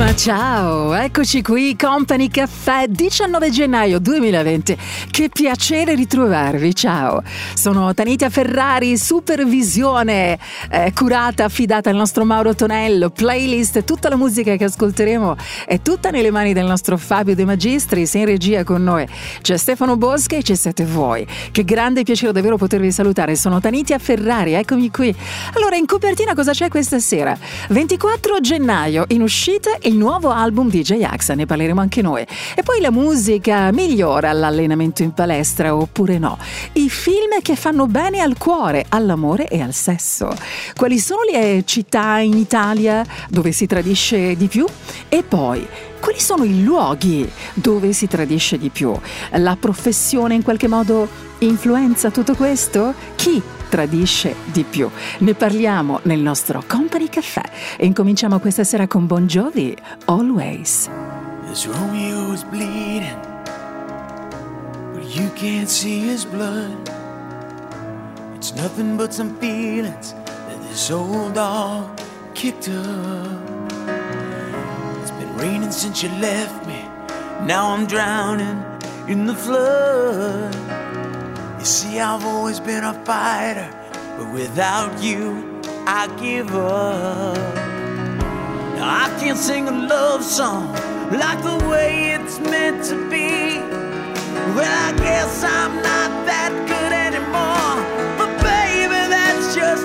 Ma ciao, eccoci qui, Company Caffè, 19 gennaio 2020. Che piacere ritrovarvi, ciao. Sono Tanita Ferrari, supervisione eh, curata, affidata al nostro Mauro Tonello, playlist, tutta la musica che ascolteremo è tutta nelle mani del nostro Fabio De Magistris, in regia con noi. C'è Stefano Boschi e ci siete voi. Che grande piacere davvero potervi salutare, sono Tanitia Ferrari, eccomi qui. Allora, in copertina cosa c'è questa sera? 24 gennaio, in uscita il nuovo album di J-Axa, ne parleremo anche noi. E poi la musica migliora l'allenamento in palestra oppure no. I film che fanno bene al cuore, all'amore e al sesso. Quali sono le città in Italia dove si tradisce di più? E poi quali sono i luoghi dove si tradisce di più? La professione in qualche modo influenza tutto questo? Chi tradisce di più? Ne parliamo nel nostro Company Caffè e incominciamo questa sera con Bon Jovi, Always. This Romeo is bleeding, but you can't see his blood. It's nothing but some feelings that this old dog kicked up. raining since you left me. Now I'm drowning in the flood. You see, I've always been a fighter, but without you, I give up. Now I can't sing a love song like the way it's meant to be. Well, I guess I'm not that good anymore, but baby, that's just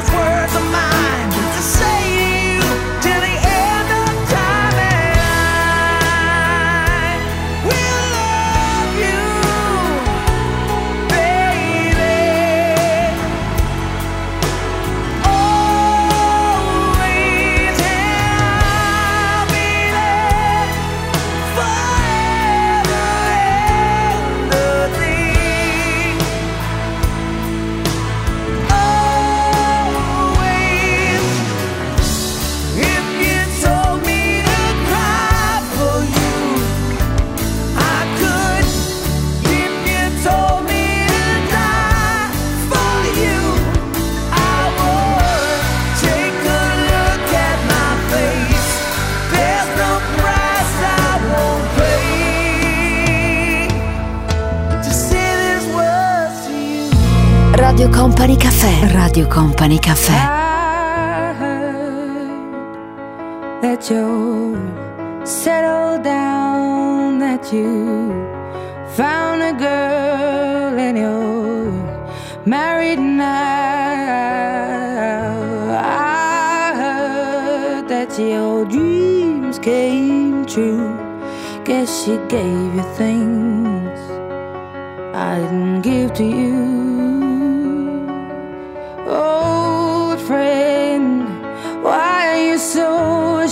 those words of mine Company Caffè. Radio Company Caffè. That you settle down, that you found a girl and you're married now. I heard that your dreams came true. Guess she gave you things I didn't give to you.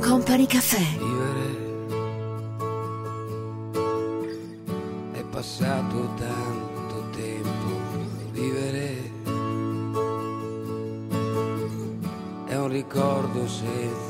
Company Caffè. Vivere è passato tanto tempo. Vivere è un ricordo senza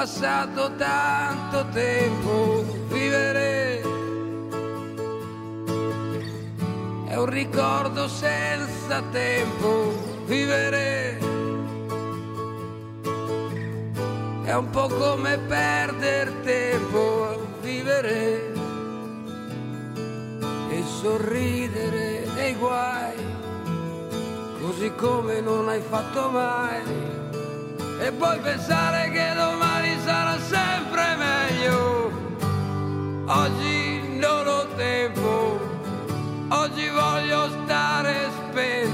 passato tanto tempo, vivere è un ricordo senza tempo, vivere è un po' come perdere tempo a vivere e sorridere dei guai, così come non hai fatto mai e poi pensare che domani sarà sempre meglio. Oggi non ho tempo, oggi voglio stare spesso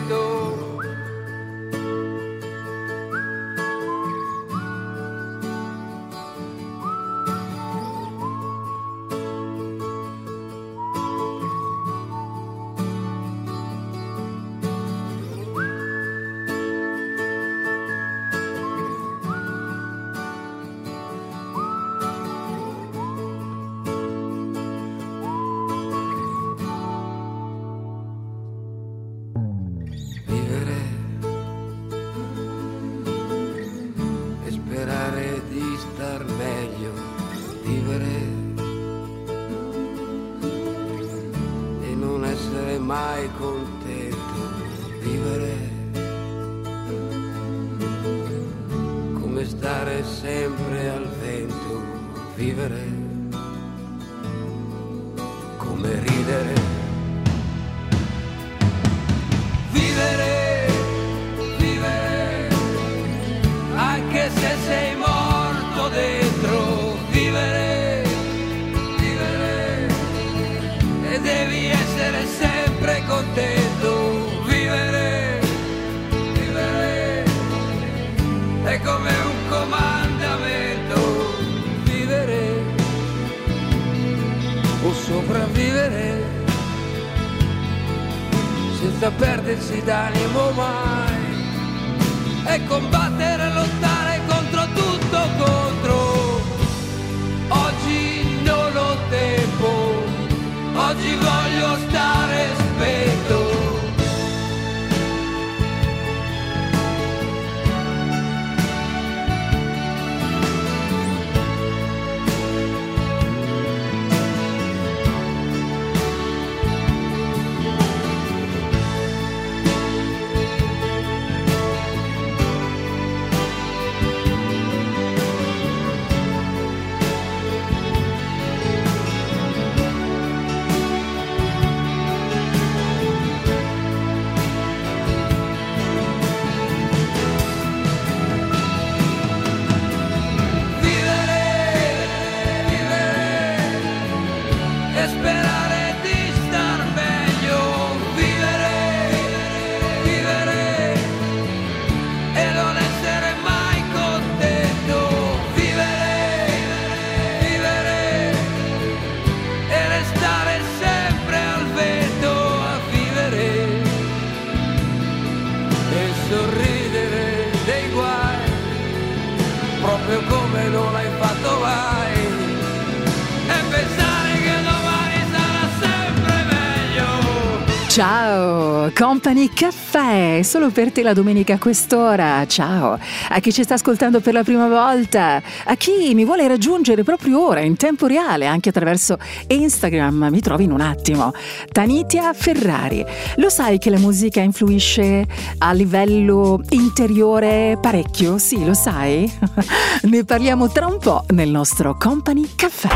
Company Caffè, solo per te la domenica a quest'ora. Ciao a chi ci sta ascoltando per la prima volta, a chi mi vuole raggiungere proprio ora in tempo reale anche attraverso Instagram, mi trovi in un attimo. Tanitia Ferrari. Lo sai che la musica influisce a livello interiore parecchio? Sì, lo sai? ne parliamo tra un po' nel nostro Company Caffè.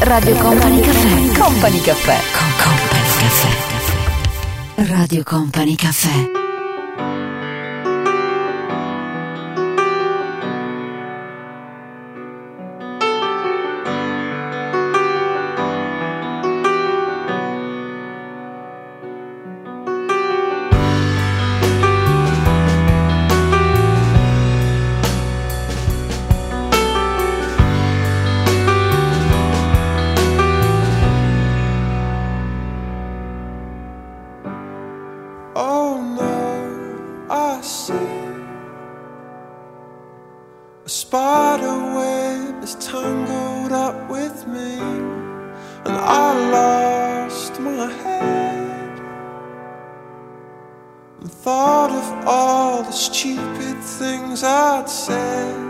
Radio Company Caffè. Company Caffè. Con Company Caffè. Radio Company Caffè. I see. A spider web is tangled up with me, and I lost my head. And thought of all the stupid things I'd said.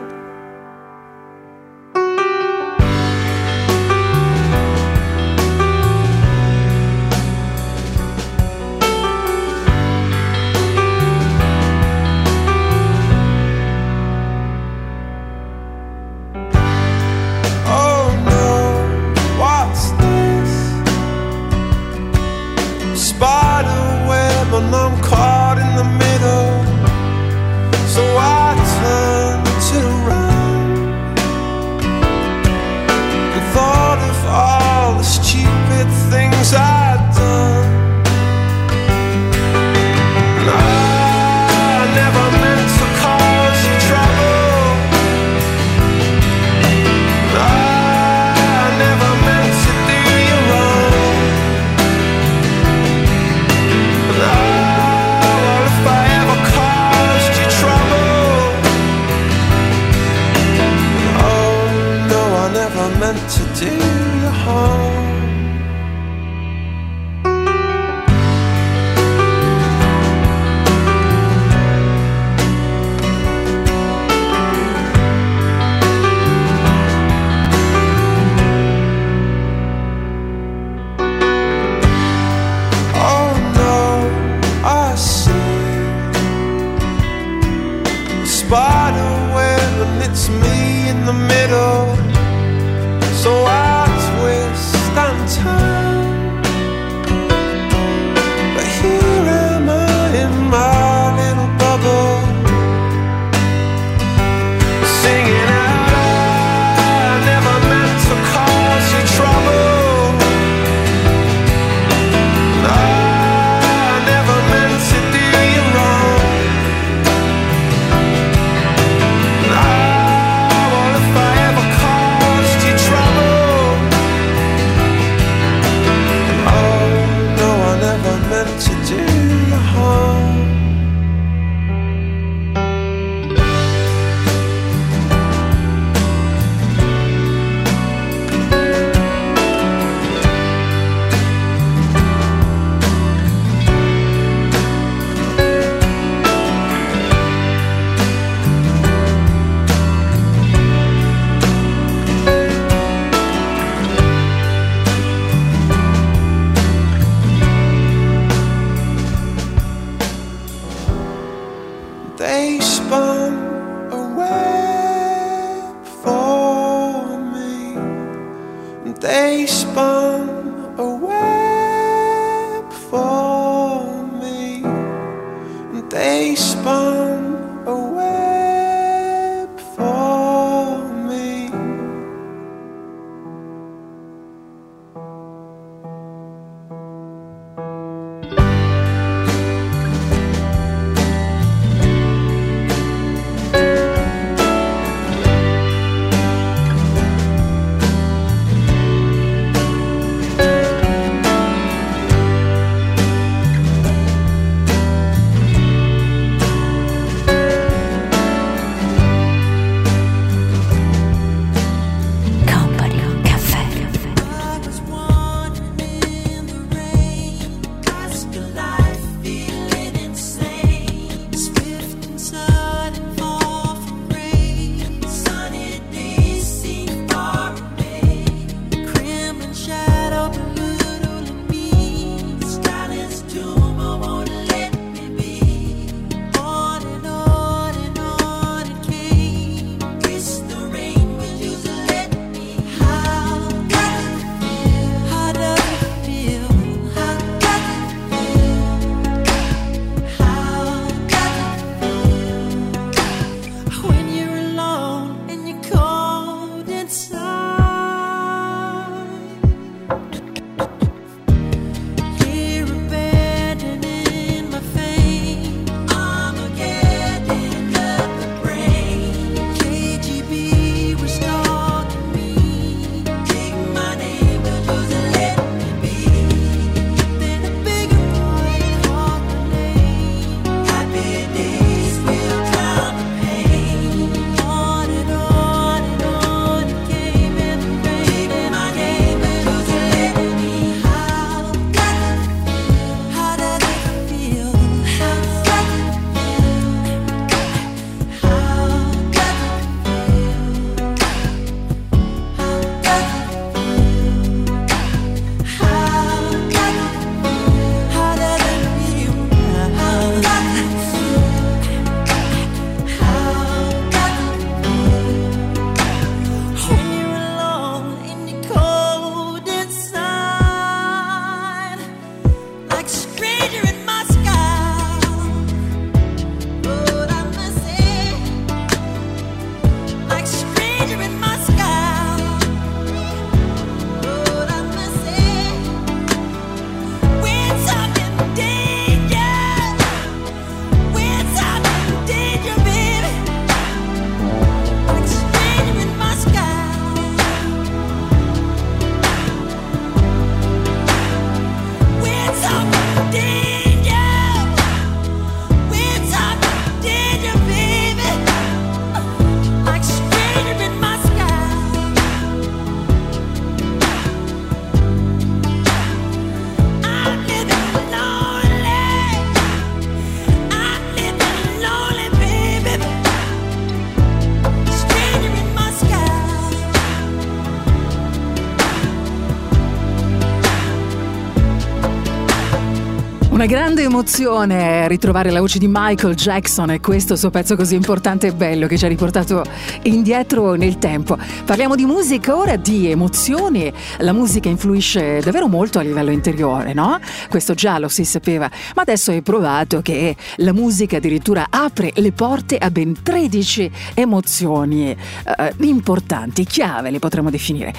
Una grande emozione ritrovare la voce di Michael Jackson e questo suo pezzo così importante e bello che ci ha riportato indietro nel tempo. Parliamo di musica ora, di emozioni. La musica influisce davvero molto a livello interiore, no? Questo già lo si sapeva, ma adesso è provato che la musica addirittura apre le porte a ben 13 emozioni eh, importanti, chiave le potremmo definire.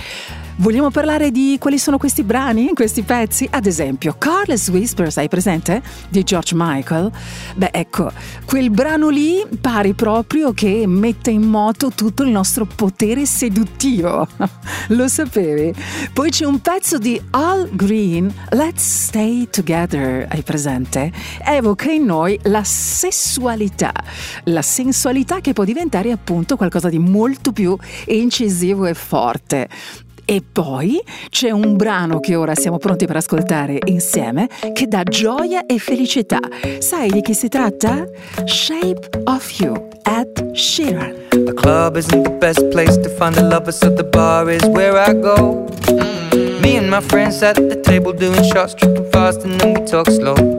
Vogliamo parlare di quali sono questi brani, questi pezzi? Ad esempio, Carless Whispers, hai presente? Di George Michael? Beh, ecco, quel brano lì pare proprio che mette in moto tutto il nostro potere seduttivo. Lo sapevi? Poi c'è un pezzo di Al Green, Let's Stay Together, hai presente? Evoca in noi la sessualità, la sensualità che può diventare appunto qualcosa di molto più incisivo e forte. E poi c'è un brano che ora siamo pronti per ascoltare insieme che dà gioia e felicità. Sai di chi si tratta? Shape of You, Ed Sheeran. The club isn't the best place to find the lovers, so the bar is where I go. Me and my friends at the table doing shots, tripping fast, and then we talk slow.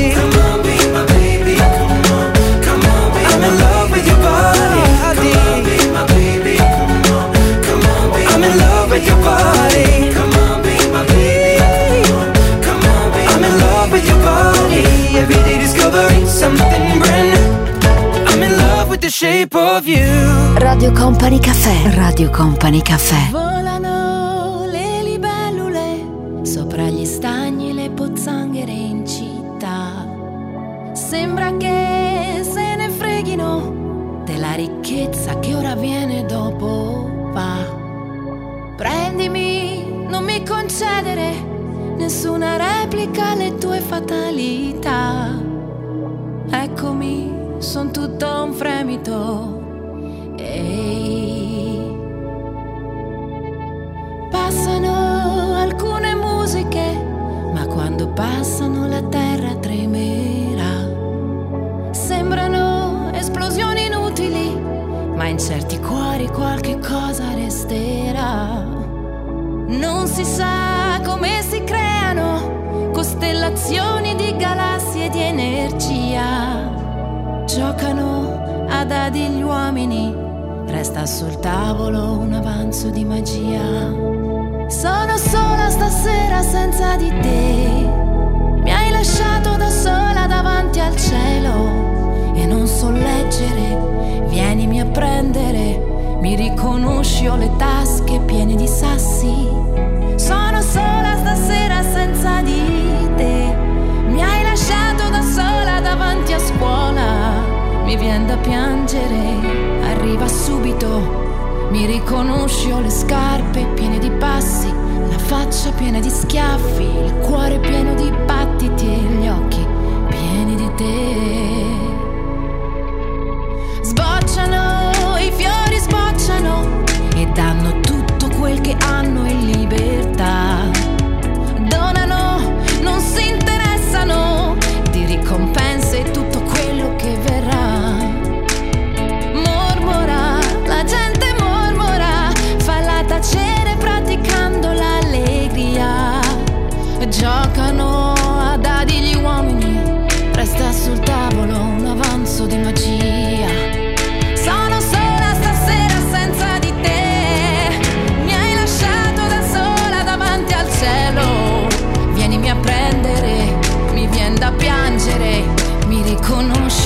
shape of you. Radio Company Caffè, Radio Company Caffè. Volano le libellule sopra gli stagni, le pozzanghere in città. Sembra che se ne freghino della ricchezza che ora viene dopo va. Prendimi, non mi concedere nessuna replica alle tue fatalità. Eccomi son tutto un fremito. Ehi. Passano alcune musiche, ma quando passano la terra tremerà. Sembrano esplosioni inutili, ma in certi cuori qualche cosa resterà. Non si sa come si creano costellazioni di galassie di energia. Giocano a dadi gli uomini, resta sul tavolo un avanzo di magia. Sono sola stasera senza di te. Mi hai lasciato da sola davanti al cielo e non so leggere. Vienimi a prendere, mi riconosci ho le tasche piene di sassi. Sono sola stasera senza di te. Mi hai lasciato da sola davanti a scuola. Mi viene da piangere, arriva subito. Mi riconosci ho le scarpe piene di passi, la faccia piena di schiaffi, il cuore pieno di battiti e gli occhi pieni di te. Sbocciano, i fiori sbocciano e danno tutto quel che hanno in libertà. Donano,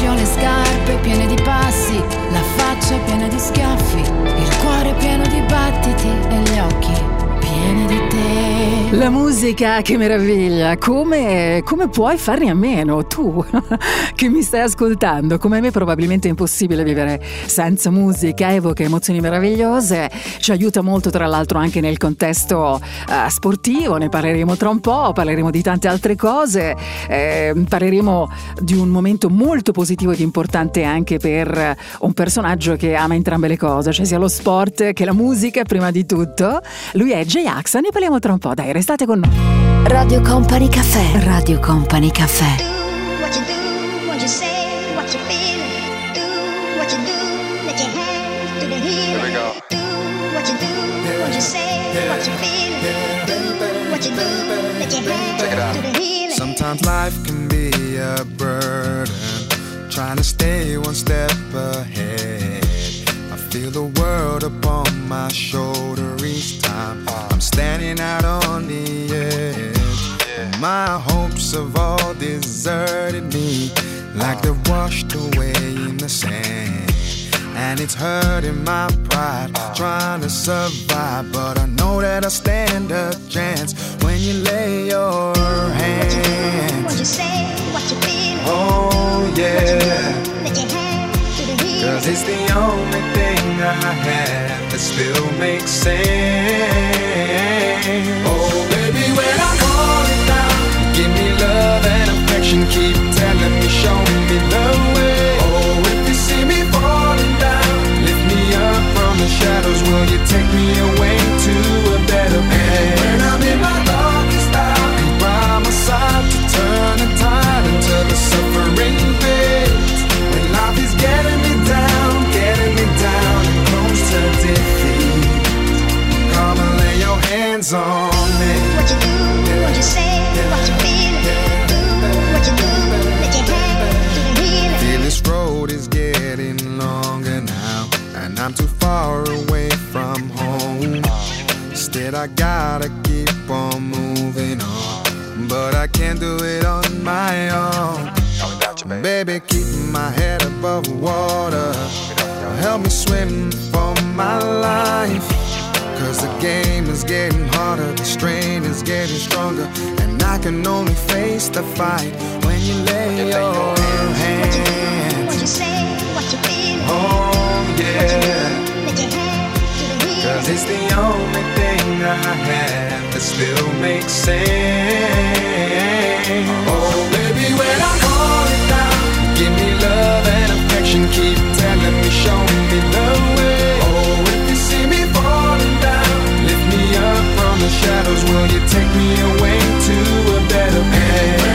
riconosci, ho le scarpe piene di passi, la faccia piena di schiaffi, il cuore pieno di battiti e gli occhi pieni di te. La musica, che meraviglia! Come, come puoi farne a meno tu che mi stai ascoltando? Come me probabilmente è impossibile vivere senza musica, evoca emozioni meravigliose, ci aiuta molto tra l'altro anche nel contesto eh, sportivo, ne parleremo tra un po', parleremo di tante altre cose, eh, parleremo di un momento molto positivo ed importante anche per un personaggio che ama entrambe le cose, cioè sia lo sport che la musica prima di tutto. Lui è J-Ax, ne parliamo tra un po', dai, restate con noi. Radio Company Caffè. Radio Company Caffè. Do what you do, what you say, what you feel. Do what you do, let your hands do the healing. Here we go. Do what you do, what you say, what you feel. Do what you do, let your Check it out. hands do the healing. Sometimes life can be a burden, trying to stay one step ahead. Feel the world upon my shoulder each time I'm standing out on the edge. My hopes have all deserted me, like they're washed away in the sand. And it's hurting my pride, trying to survive. But I know that I stand a chance when you lay your What hands. you say, what you feel. Oh, yeah. Cause it's the only thing I have that still makes sense. Oh, baby, when I'm falling down, give me love and affection. Keep telling me, show me the way. Oh, if you see me falling down, lift me up from the shadows. Will you take me away to a better place? Hands on me. What you do, what you say, what you feel. Do what you do, let your hands do the. Feel this road is getting longer now, and I'm too far away from home. Instead, I gotta keep on moving on, but I can't do it on my own. Baby, keep my head above water. Help me swim for my life. Cause the game is getting harder, the strain is getting stronger. And I can only face the fight when you lay your hands. What hands. you say, what you feel. Oh, yeah. Let your hands do the healing. Cause Cause it's the only thing I have that still makes sense. Oh, baby, when I'm falling down, give me love and affection. Keep telling me, show me the way. The shadows. Will you take me away to a better place?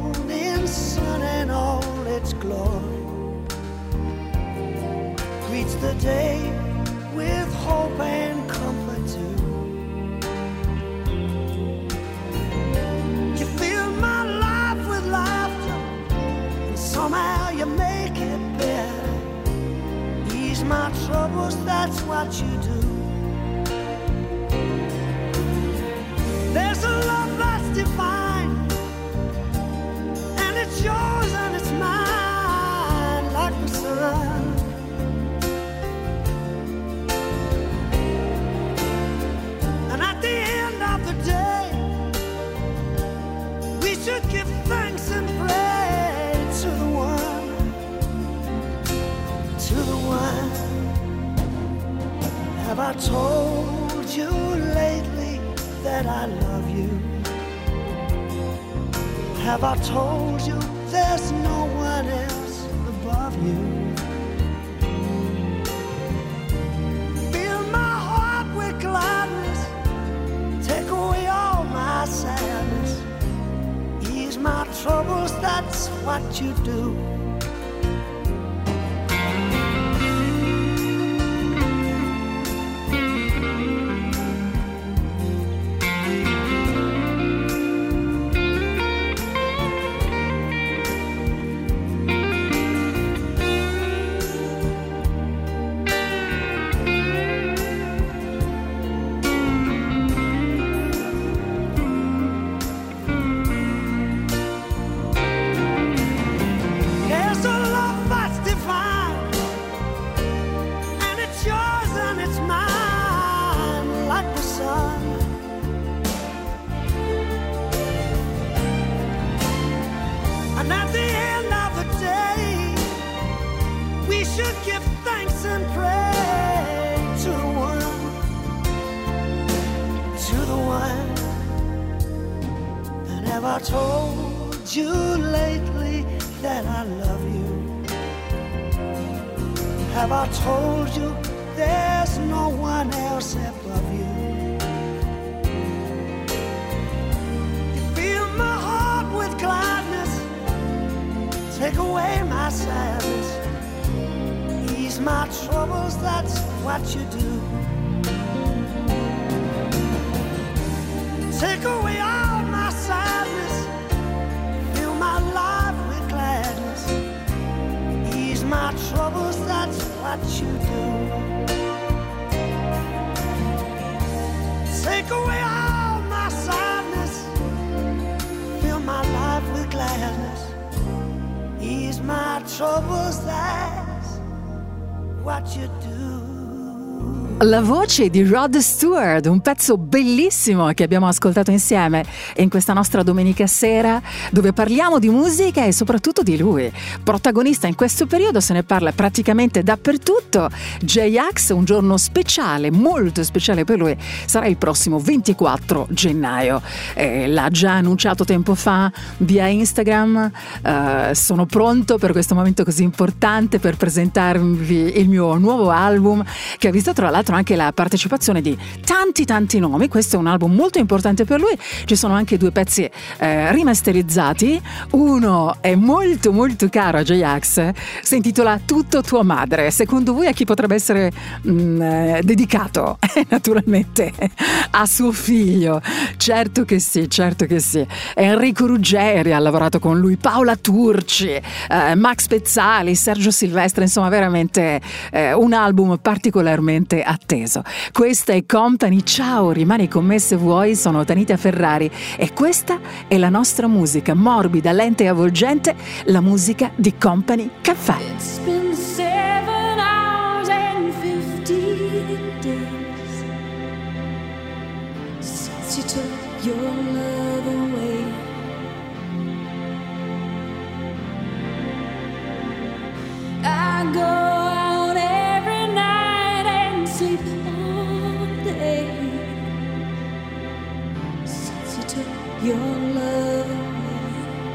sun and all its glory greets the day with hope and comfort too. You fill my life with laughter, and somehow you make it better. Ease my troubles, that's what you do. It's yours and it's mine like the sun. And at the end of the day, we should give thanks and pray to the one, to the one. Have I told you lately that I love you? Have I told you there's no one else above you? Fill my heart with gladness, take away all my sadness, ease my troubles, that's what you do. La voce di Rod Stewart, un pezzo bellissimo che abbiamo ascoltato insieme in questa nostra domenica sera dove parliamo di musica e soprattutto di lui. Protagonista in questo periodo se ne parla praticamente dappertutto. J-Ax, un giorno speciale, molto speciale per lui, sarà il prossimo 24 gennaio. Eh, l'ha già annunciato tempo fa via Instagram. Eh, sono pronto per questo momento così importante per presentarvi il mio nuovo album che ha visto tra l'altro anche la partecipazione di tanti tanti nomi, questo è un album molto importante per lui, ci sono anche due pezzi eh, rimasterizzati, uno è molto molto caro a J-Ax, si intitola Tutto tua madre, secondo voi a chi potrebbe essere mh, mm, eh, dedicato? Naturalmente a suo figlio, certo che sì, certo che sì, Enrico Ruggeri ha lavorato con lui, Paola Turci, eh, Max Pezzali, Sergio Silvestre, insomma veramente eh, un album particolarmente attivo atteso. Questa è Company, ciao, rimani con me se vuoi, sono Tanita Ferrari e questa è la nostra musica morbida, lenta e avvolgente, la musica di Company Caffè. It's been seven hours and fifty days since you took your love away. I go sleep all day since you took your love away.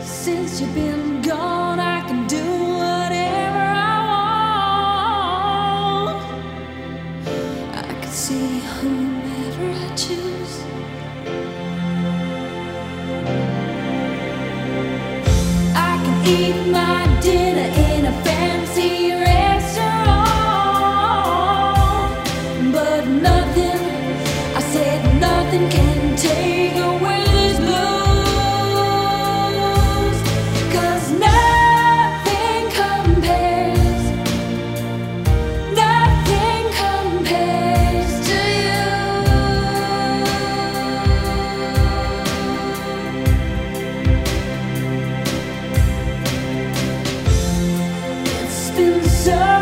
Since you've been gone, I can do whatever I want. I can see whomever I choose. I can eat my dinner It's been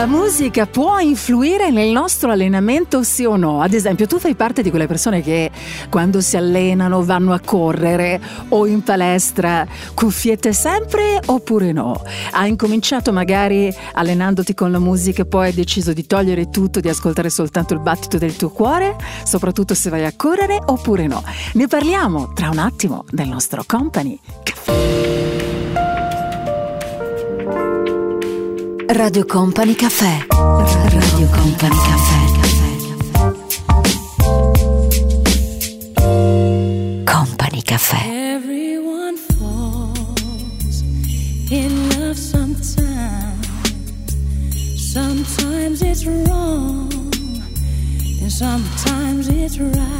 La musica può influire nel nostro allenamento sì o no? Ad esempio, tu fai parte di quelle persone che quando si allenano vanno a correre o in palestra, cuffiette sempre oppure no? Hai incominciato magari allenandoti con la musica e poi hai deciso di togliere tutto, di ascoltare soltanto il battito del tuo cuore, soprattutto se vai a correre oppure no? Ne parliamo tra un attimo nel nostro company. Caffè. Radio Company Caffè. Radio Company Caffè. Company Caffè. Everyone falls in love sometimes. Sometimes it's wrong and sometimes it's right.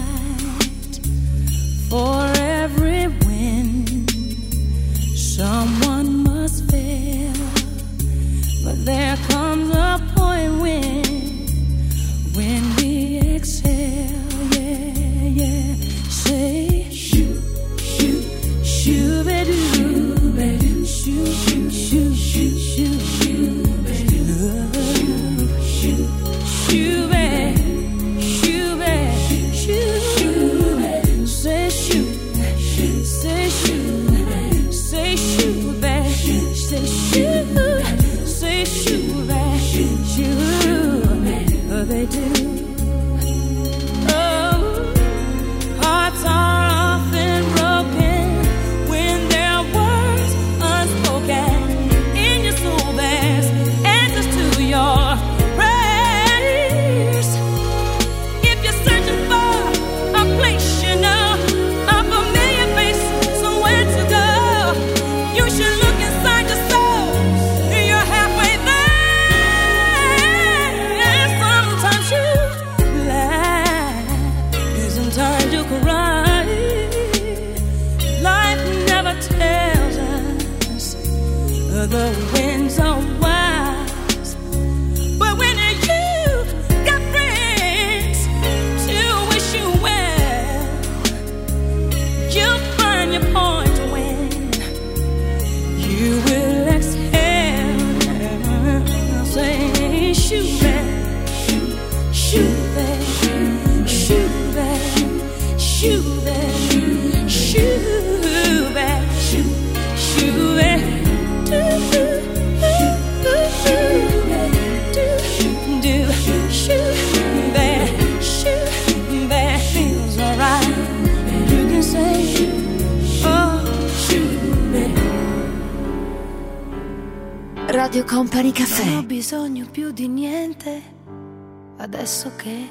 Che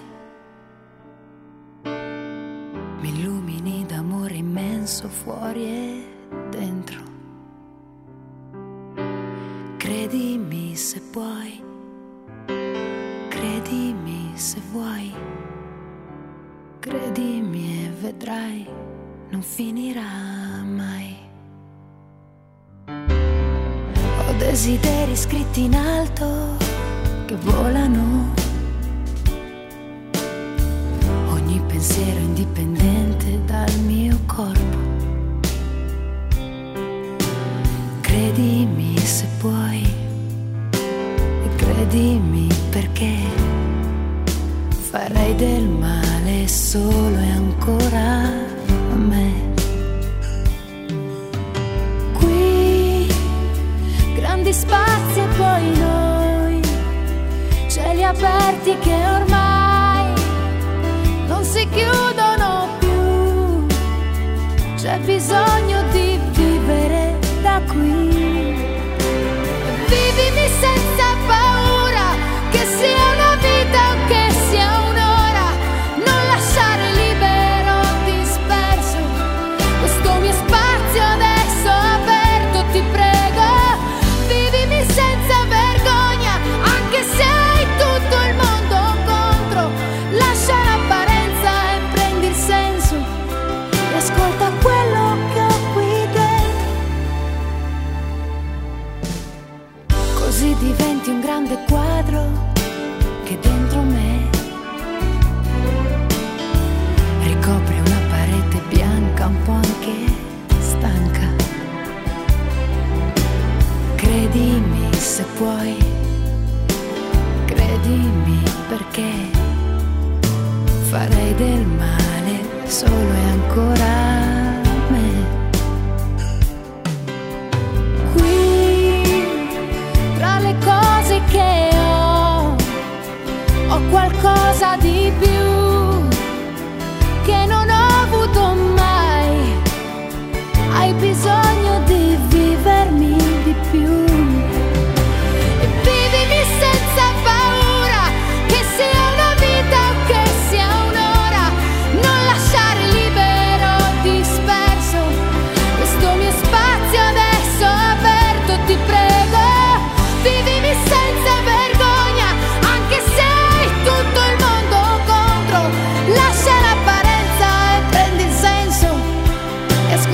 mi illumini d'amore immenso fuori e dentro. Credimi se puoi, credimi se vuoi, credimi e vedrai, non finirà mai. Ho desideri scritti in alto che volano. Pensiero indipendente dal mio corpo. Credimi se puoi e credimi perché farei del male solo e ancora a me. Qui grandi spazi e poi noi, cieli aperti che ormai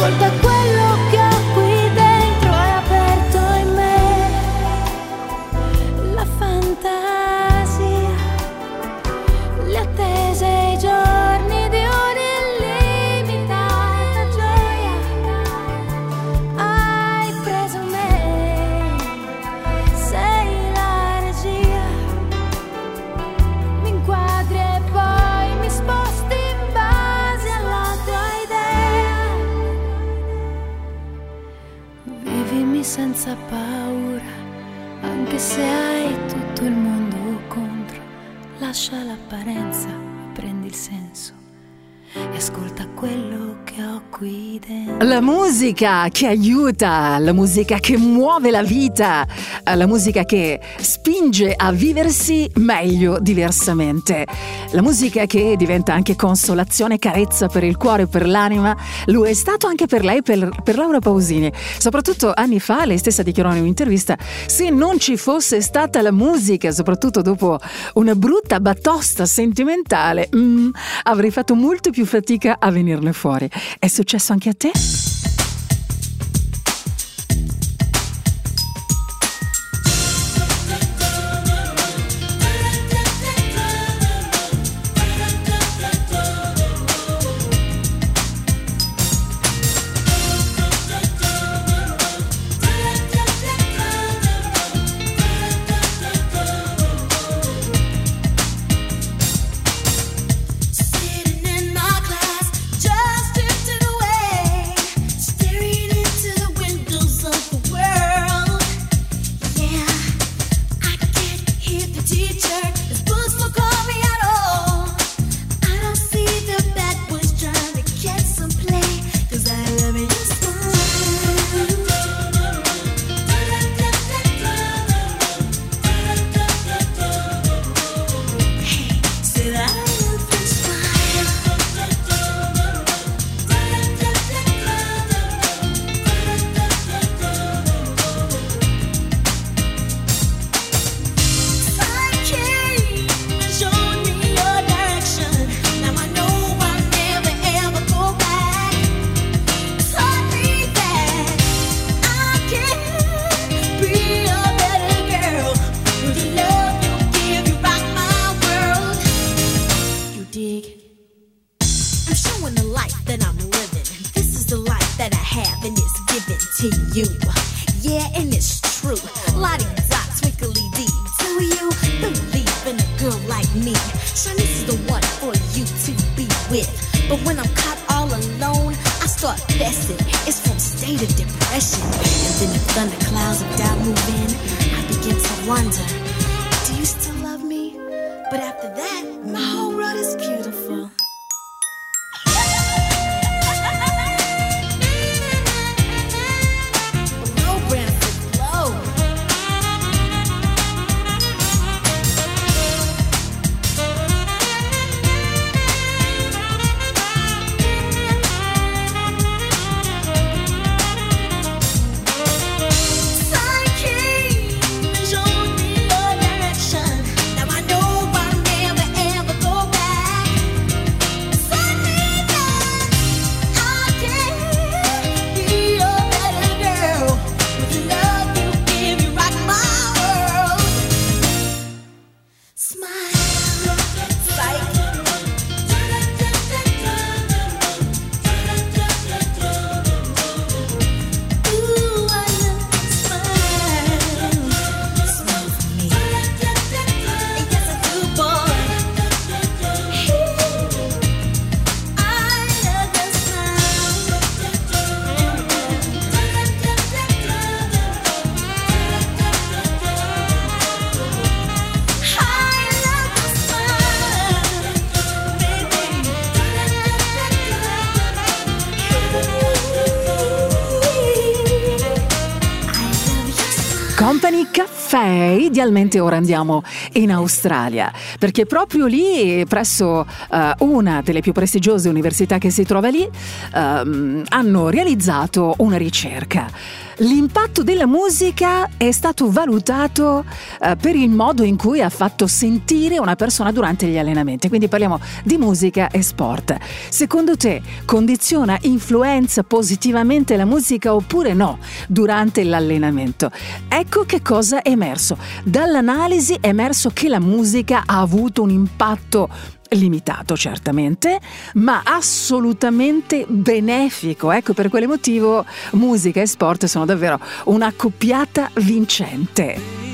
E musica che aiuta, la musica che muove la vita, eh, la musica che spinge a viversi meglio diversamente, la musica che diventa anche consolazione e carezza per il cuore e per l'anima, lo è stato anche per lei, per, per Laura Pausini. Soprattutto anni fa, lei stessa dichiarò in un'intervista, se non ci fosse stata la musica, soprattutto dopo una brutta batosta sentimentale, mm, avrei fatto molto più fatica a venirne fuori. È successo anche a te? mondialmente ora andiamo in Australia, perché proprio lì, presso uh, una delle più prestigiose università che si trova lì, um, hanno realizzato una ricerca. L'impatto della musica è stato valutato eh, per il modo in cui ha fatto sentire una persona durante gli allenamenti, quindi parliamo di musica e sport. Secondo te condiziona, influenza positivamente la musica oppure no durante l'allenamento? Ecco che cosa è emerso. Dall'analisi è emerso che la musica ha avuto un impatto limitato certamente, ma assolutamente benefico. Ecco, per quale motivo musica e sport sono davvero una coppiata vincente.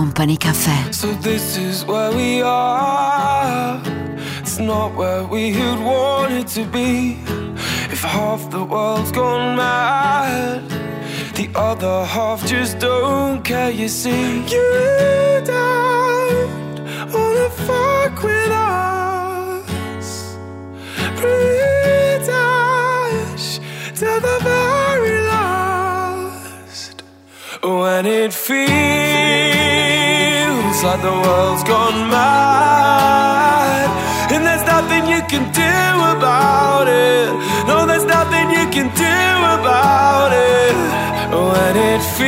Company Caffè. So this is where we are. It's not where we had wanted to be. If half the world's gone mad, the other half just don't care. You see, you don't wanna fuck with us. To the very last. When it feels like the world's gone mad. And there's nothing you can do about it. No, there's nothing you can do about it. When it feels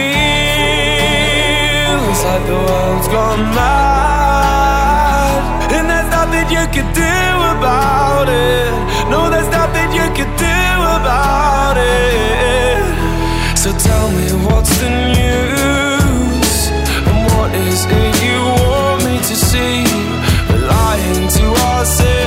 like the world's gone mad. And there's nothing you can do about it. No, there's nothing you can do about it. So tell me what's the news see. We're lying to ourselves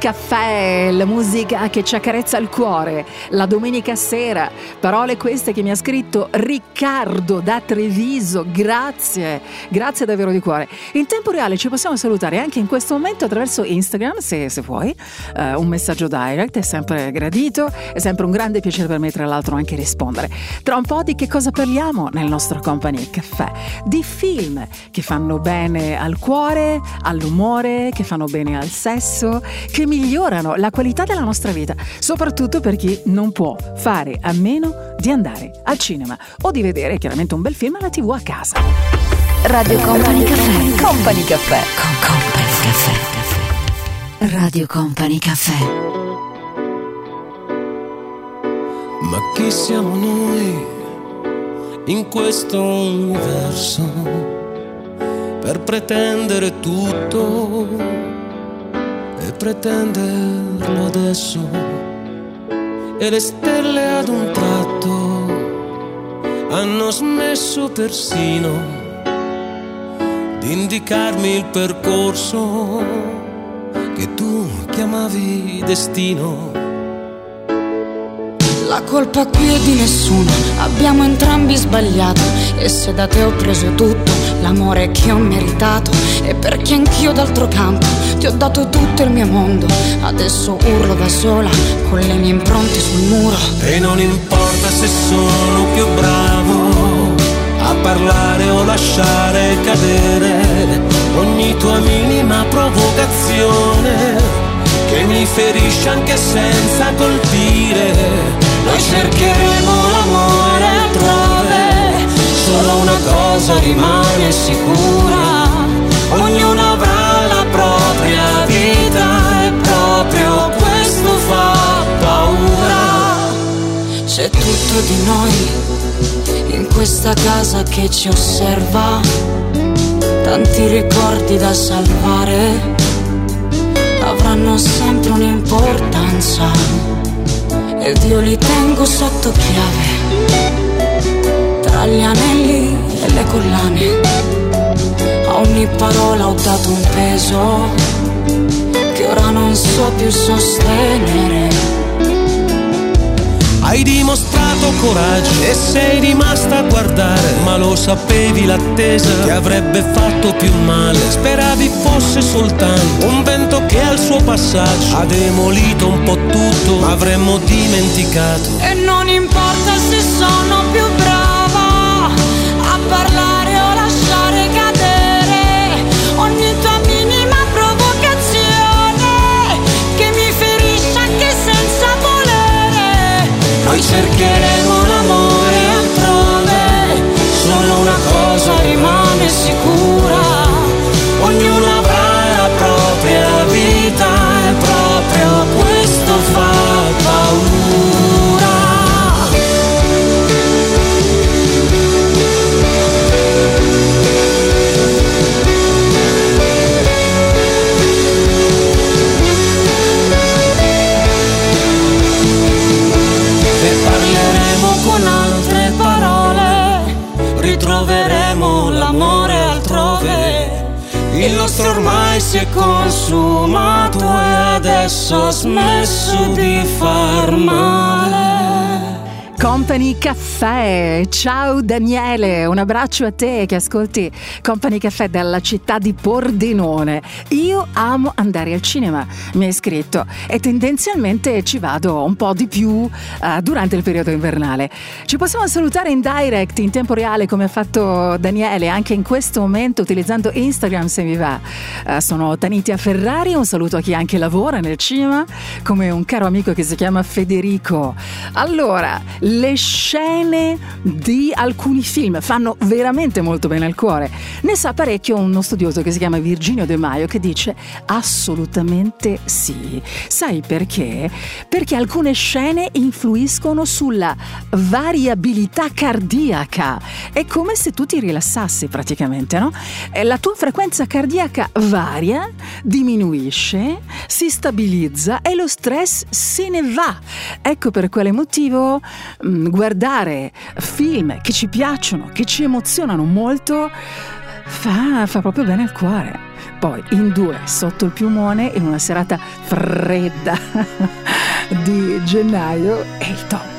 Company La musica che ci accarezza il cuore, la domenica sera, parole queste che mi ha scritto Riccardo da Treviso, grazie, grazie davvero di cuore. In tempo reale ci possiamo salutare anche in questo momento attraverso Instagram, se, se vuoi, Eh, un messaggio direct è sempre gradito, è sempre un grande piacere per me tra l'altro anche rispondere. Tra un po' di che cosa parliamo nel nostro Company Caffè? Di film che fanno bene al cuore, all'umore, che fanno bene al sesso, che migliorano la qualità della nostra vita, soprattutto per chi non può fare a meno di andare al cinema o di vedere chiaramente un bel film alla tv a casa. Radio Company Caffè. Company Caffè. Con Company Caffè. Radio Company Caffè. Ma chi siamo noi in questo universo per pretendere tutto e pretenderlo adesso? E le stelle ad un tratto hanno smesso persino di indicarmi il percorso che tu chiamavi destino. La colpa qui è di nessuno, abbiamo entrambi sbagliato. E se da te ho preso tutto, l'amore che ho meritato E perché anch'io d'altro canto ti ho dato tutto il mio mondo. Adesso urlo da sola, con le mie impronte sul muro. E non importa se sono più bravo a parlare o lasciare cadere ogni tua minima provocazione che mi ferisce anche senza colpire. Noi cercheremo l'amore altrove, solo una cosa rimane sicura, ognuno avrà la propria vita e proprio questo fa paura. C'è tutto di noi in questa casa che ci osserva, tanti ricordi da salvare avranno sempre un'importanza ed io li tengo sotto chiave. Tra gli anelli e le collane. A ogni parola ho dato un peso che ora non so più sostenere Hai dimostrato coraggio e sei rimasta a guardare, ma lo sapevi l'attesa ti avrebbe fatto più male. Speravi fosse soltanto un vento che al suo passaggio ha demolito un po' tutto, ma avremmo dimenticato. E non importa cercheremo l'amore altrove, solo una cosa rimane sicura, ognuno avrà la propria vita. Il nostro ormai si è consumato e adesso ha smesso di far male. Company Caffè, ciao Daniele, un abbraccio a te che ascolti Company Caffè dalla città di Pordenone. Io amo andare al cinema, mi hai scritto, e tendenzialmente ci vado un po' di più eh, durante il periodo invernale. Ci possiamo salutare in direct, in tempo reale, come ha fatto Daniele, anche in questo momento utilizzando Instagram se vi va. Eh, sono Tanitia Ferrari, un saluto a chi anche lavora nel cinema, come un caro amico che si chiama Federico. Allora, le scene di alcuni film fanno veramente molto bene al cuore. Ne sa parecchio uno studioso che si chiama Virginio De Maio che dice assolutamente sì. Sai perché? Perché alcune scene influiscono sulla variabilità cardiaca. È come se tu ti rilassassi praticamente, no? E La tua frequenza cardiaca varia, diminuisce, si stabilizza e lo stress se ne va. Ecco per quale motivo mm, guardare film che ci piacciono, che ci emozionano molto, fa, fa proprio bene al cuore. Poi in due sotto il piumone in una serata fredda di gennaio è il top.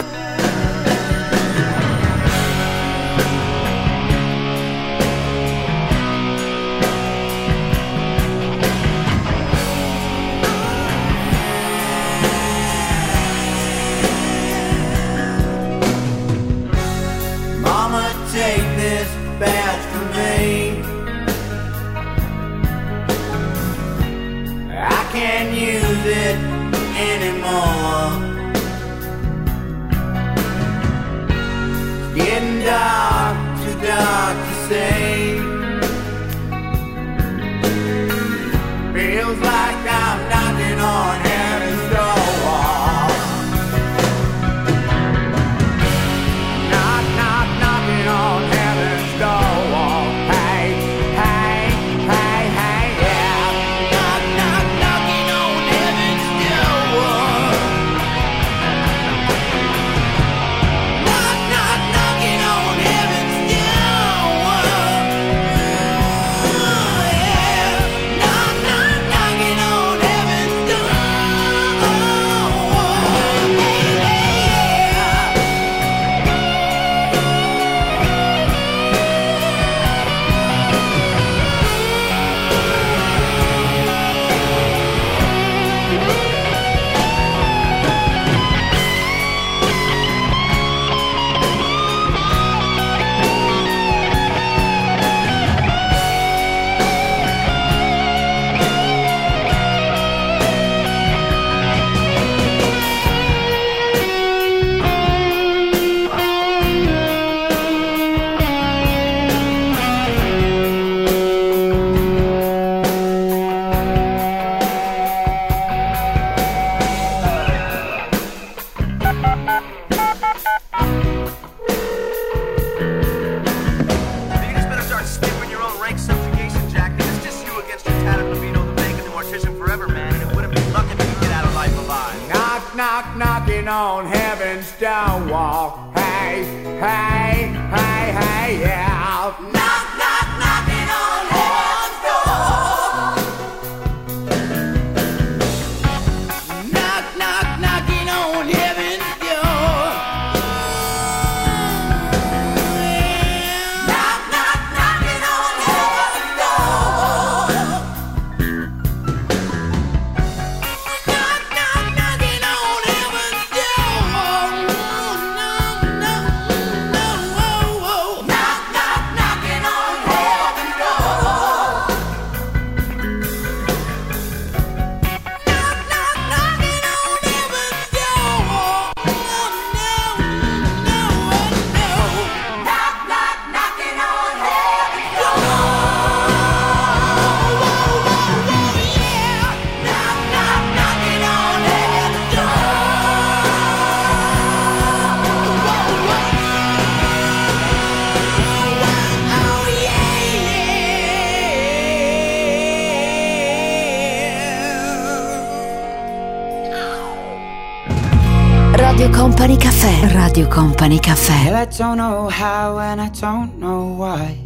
Radio Company Caffè. Well, I don't know how and I don't know why.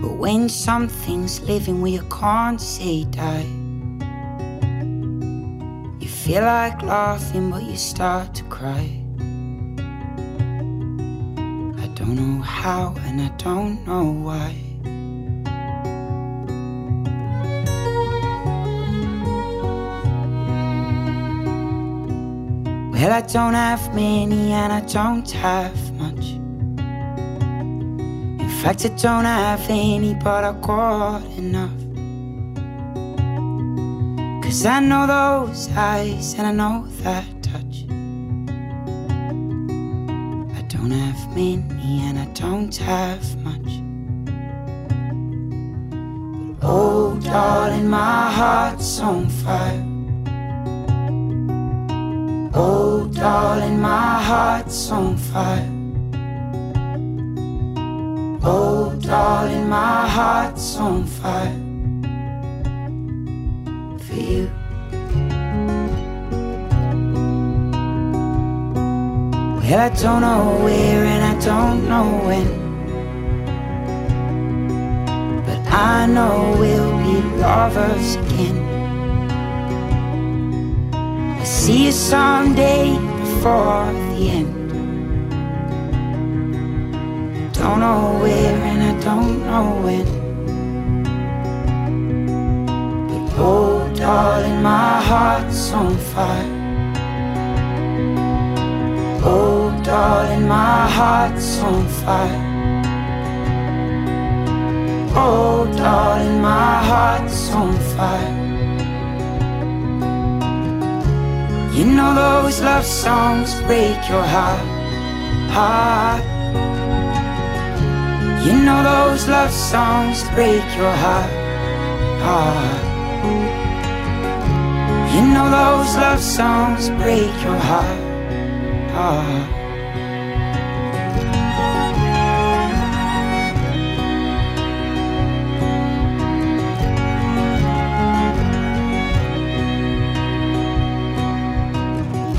But when something's living where you can't say die, you feel like laughing, but you start to cry. I don't know how and I don't know why. Well, I don't have many and I don't have much. In fact, I don't have any, but I got enough. Cause I know those eyes and I know that touch. I don't have many and I don't have much. But oh, darling, my heart's on fire. Oh, darling, my heart's on fire. Oh, darling, my heart's on fire for you. Well, I don't know where and I don't know when. But I know we'll be lovers again. See you someday before the end. Don't know where and I don't know when. But oh, darling, my heart's on fire. Oh, darling, my heart's on fire. Oh, darling, my heart's on fire. You know those love songs break your heart, heart. You know those love songs break your heart, heart. You know those love songs break your heart, heart.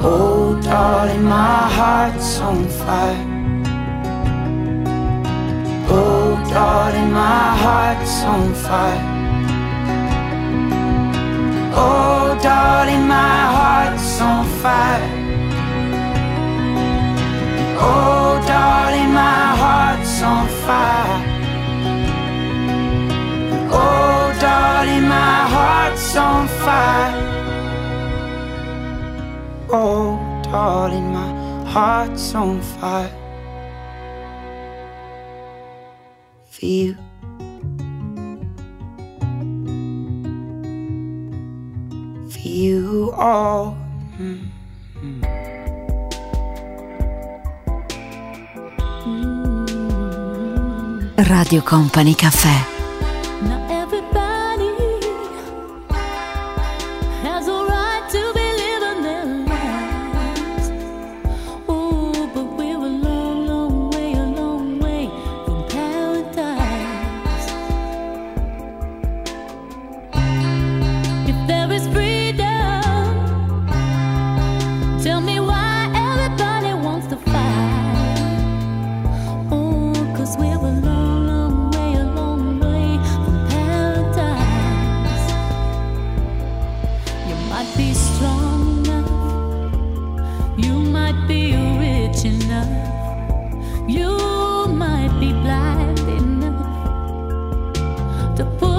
Oh, darling, my heart's on fire. Oh, darling, my heart's on fire. Oh, darling, my heart's on fire. Oh, darling, my heart's on fire. Oh, darling, my heart's on fire. Oh, darling, my heart's on fire for you. For you all. Radio Company Caffè. To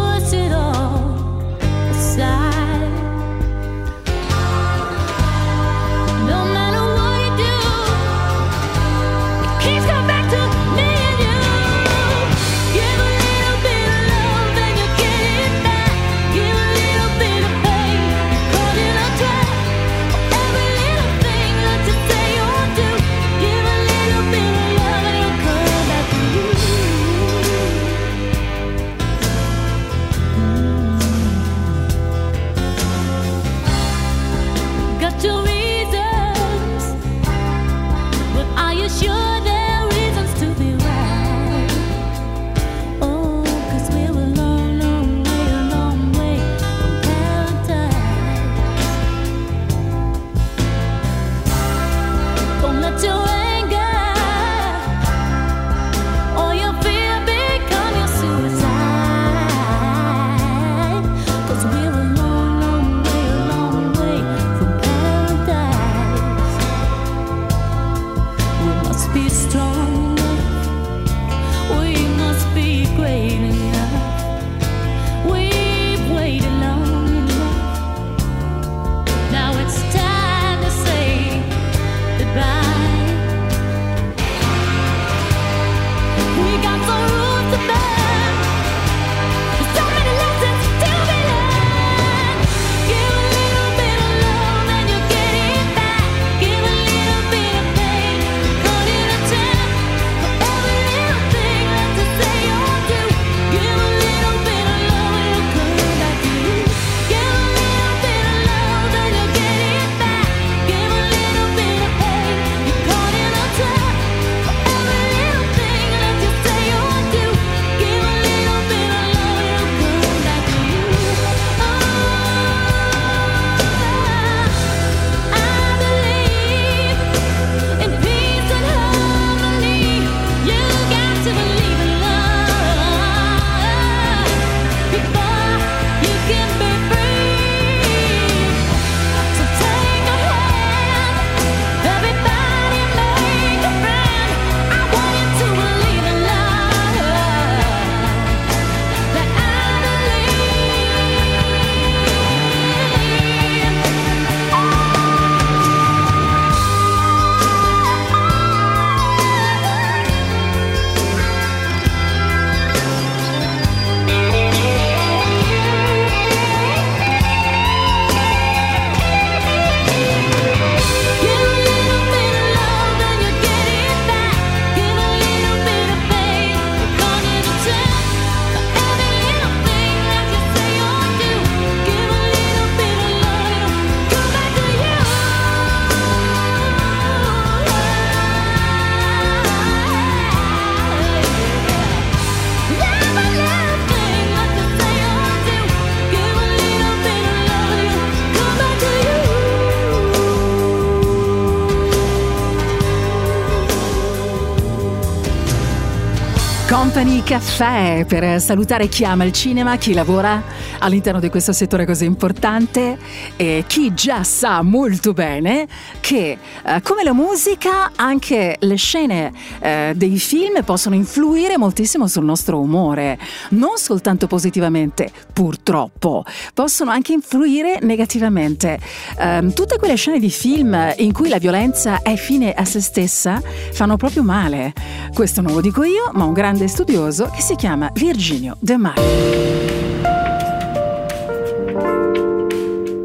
Company Caffè per salutare chi ama il cinema, chi lavora all'interno di questo settore così importante e chi già sa molto bene che eh, come la musica anche le scene eh, dei film possono influire moltissimo sul nostro umore, non soltanto positivamente purtroppo, possono anche influire negativamente. Ehm, tutte quelle scene di film in cui la violenza è fine a se stessa fanno proprio male. Questo non lo dico io, ma un grande studioso che si chiama Virginio De Maio.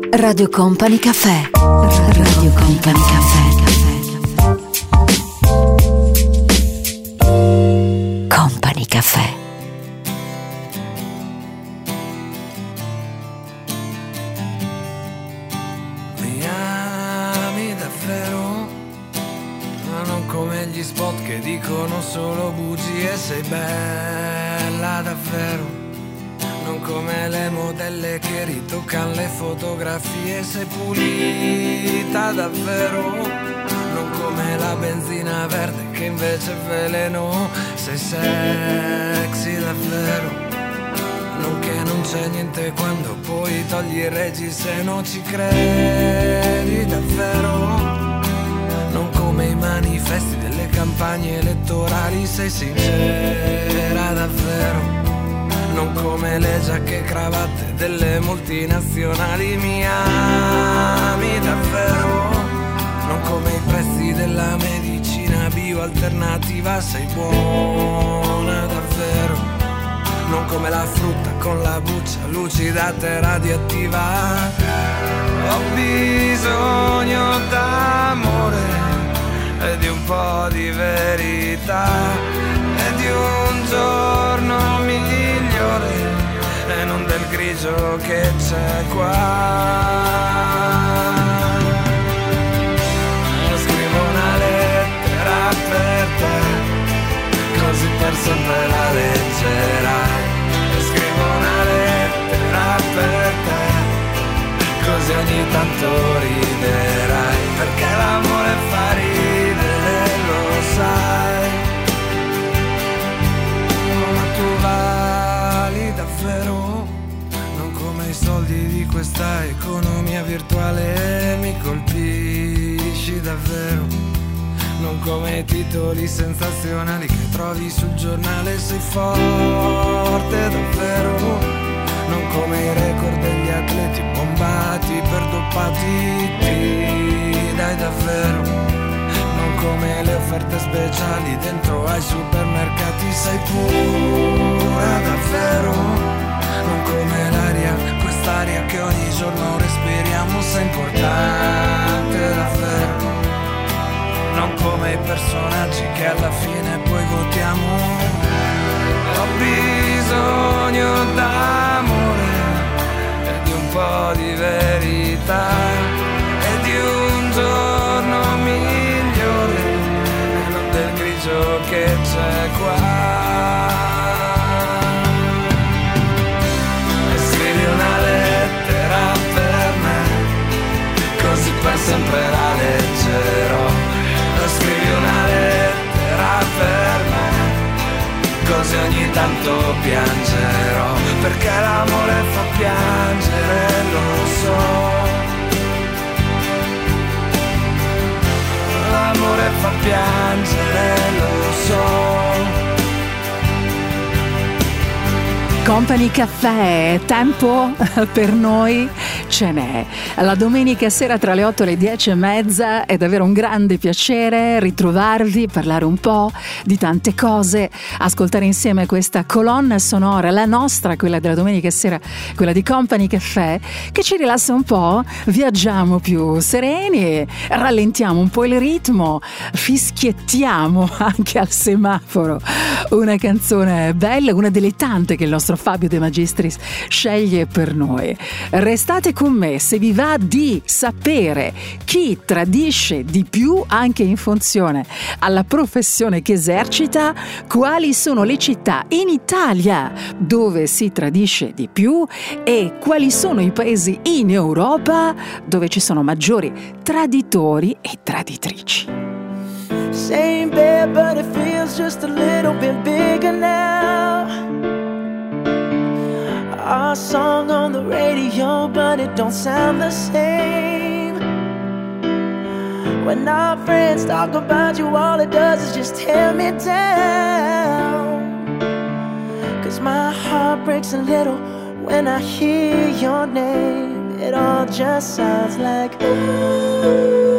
Radio Company Caffè. Radio Company Caffè. Se non ci credi davvero. Non come i manifesti delle campagne elettorali, sei sincera davvero. Non come le giacche e cravatte delle multinazionali, mi ami davvero. Non come i prezzi della medicina bioalternativa, sei buona lucidata e radioattiva. Ho bisogno d'amore e di un po' di verità e di un giorno migliore e non del grigio che c'è qua. Scrivo una lettera per te così per sempre la leggerai così ogni tanto riderai perché l'amore fa ridere lo sai. Ma tu vali davvero? Non come i soldi di questa economia virtuale mi colpisci davvero. Non come i titoli sensazionali che trovi sul giornale, sei forte davvero. Non come i record degli atleti bombati per doppati, ti dai davvero. Non come le offerte speciali dentro ai supermercati, sei pura davvero. Non come l'aria, quest'aria che ogni giorno respiriamo, sei importante davvero non come i personaggi che alla fine poi votiamo. Ho bisogno d'amore po' di verità e di un giorno migliore e non del grigio che c'è qua. E scrivi una lettera per me, così per sempre la leggerò me Così ogni tanto piangerò Perché l'amore fa piangere, lo so. L'amore fa piangere, lo so. Company Caffè, tempo per noi ce n'è. La domenica sera tra le 8 e le 10 e mezza è davvero un grande piacere ritrovarvi, parlare un po' di tante cose, ascoltare insieme questa colonna sonora, la nostra, quella della domenica sera, quella di Company Caffè, che ci rilassa un po', viaggiamo più sereni, rallentiamo un po' il ritmo, fischiettiamo anche al semaforo. Una canzone bella, una delle tante che il nostro Fabio De Magistris sceglie per noi. Restate con me se vi va di sapere chi tradisce di più anche in funzione alla professione che esercita, quali sono le città in Italia dove si tradisce di più e quali sono i paesi in Europa dove ci sono maggiori traditori e traditrici. Same bed, but it feels just a little bit bigger now. our song on the radio, but it don't sound the same. When our friends talk about you, all it does is just tear me down. Cause my heart breaks a little when I hear your name. It all just sounds like ooh.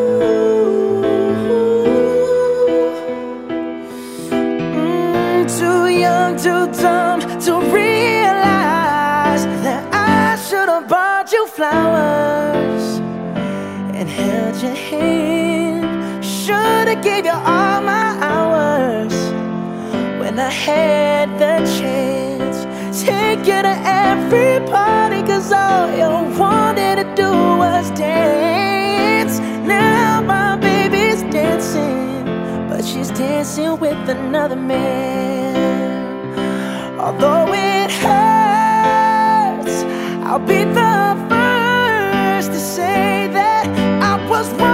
too dumb to realize that I should have bought you flowers and held your hand. Should have gave you all my hours when I had the chance. Take you to every party, cause all you wanted to do was dance. Now my baby's dancing, but she's dancing with another man. Although it hurts, I'll be the first to say that I was wrong.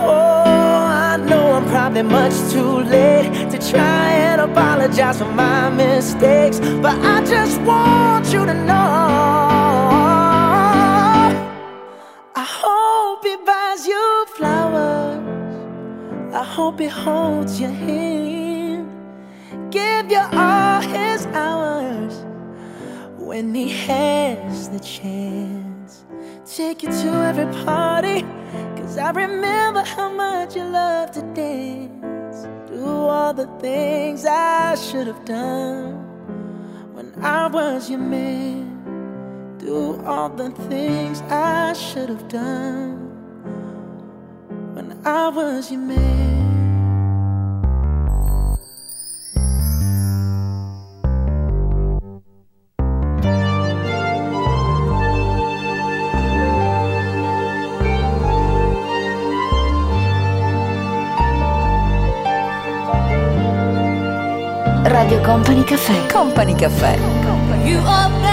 Oh, I know I'm probably much too late to try and apologize for my mistakes, but I just want you to know. I hope he buys you flowers. I hope he holds your hand, give you all his hours when he has the chance. Take you to every party, cause I remember how much you love to dance. Do all the things I should have done when I was your man. Do all the things I should have done when I was your man. Radio Company Caffè. Company Caffè. You abandoned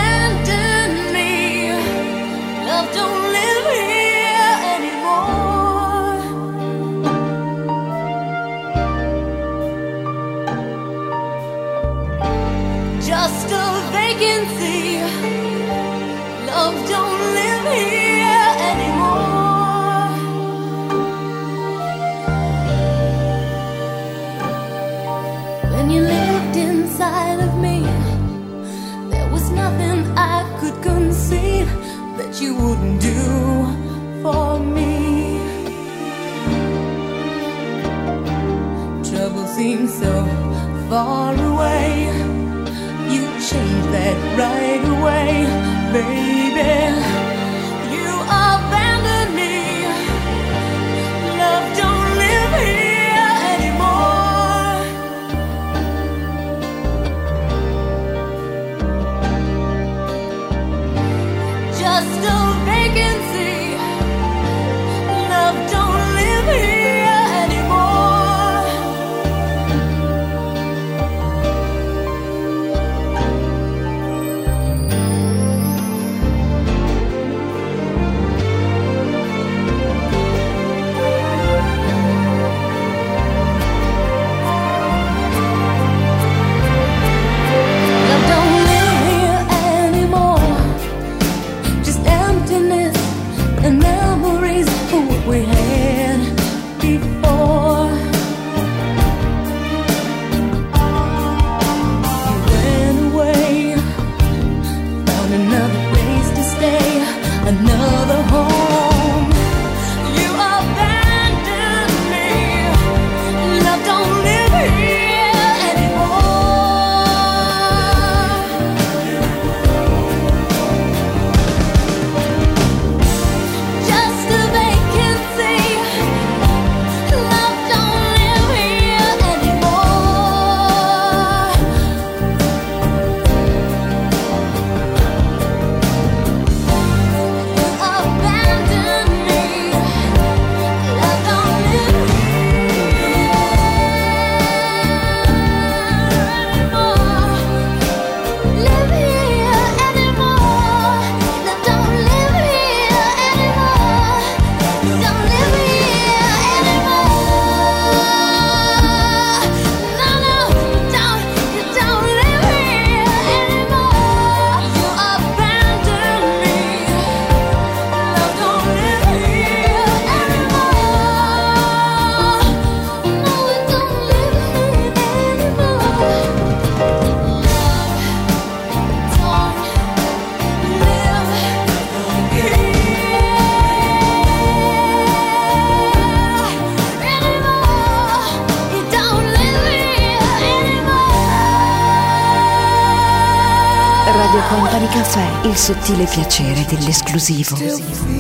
sottile piacere dell'esclusivo.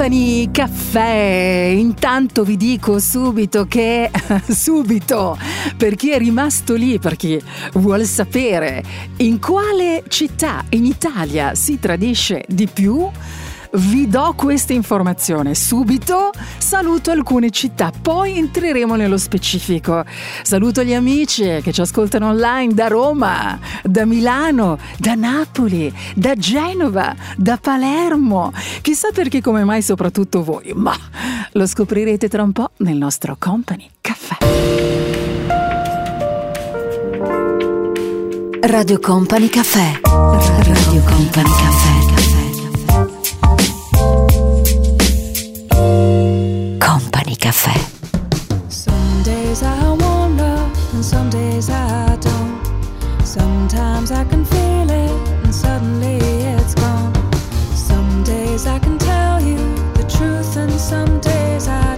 Company Caffè. Intanto vi dico subito che subito per chi è rimasto lì, per chi vuole sapere in quale città in Italia si tradisce di più, vi do questa informazione subito. Saluto alcune città, poi entreremo nello specifico. Saluto gli amici che ci ascoltano online da Roma, da Milano, da Napoli, da Genova, da Palermo. Chissà perché come mai soprattutto voi, ma lo scoprirete tra un po' nel nostro Company Caffè. Radio Company Caffè. Radio Company Caffè. Caffè. Some days I wonder, and some days I don't. Sometimes I can feel it, and suddenly it's gone. Some days I can tell you the truth, and some days I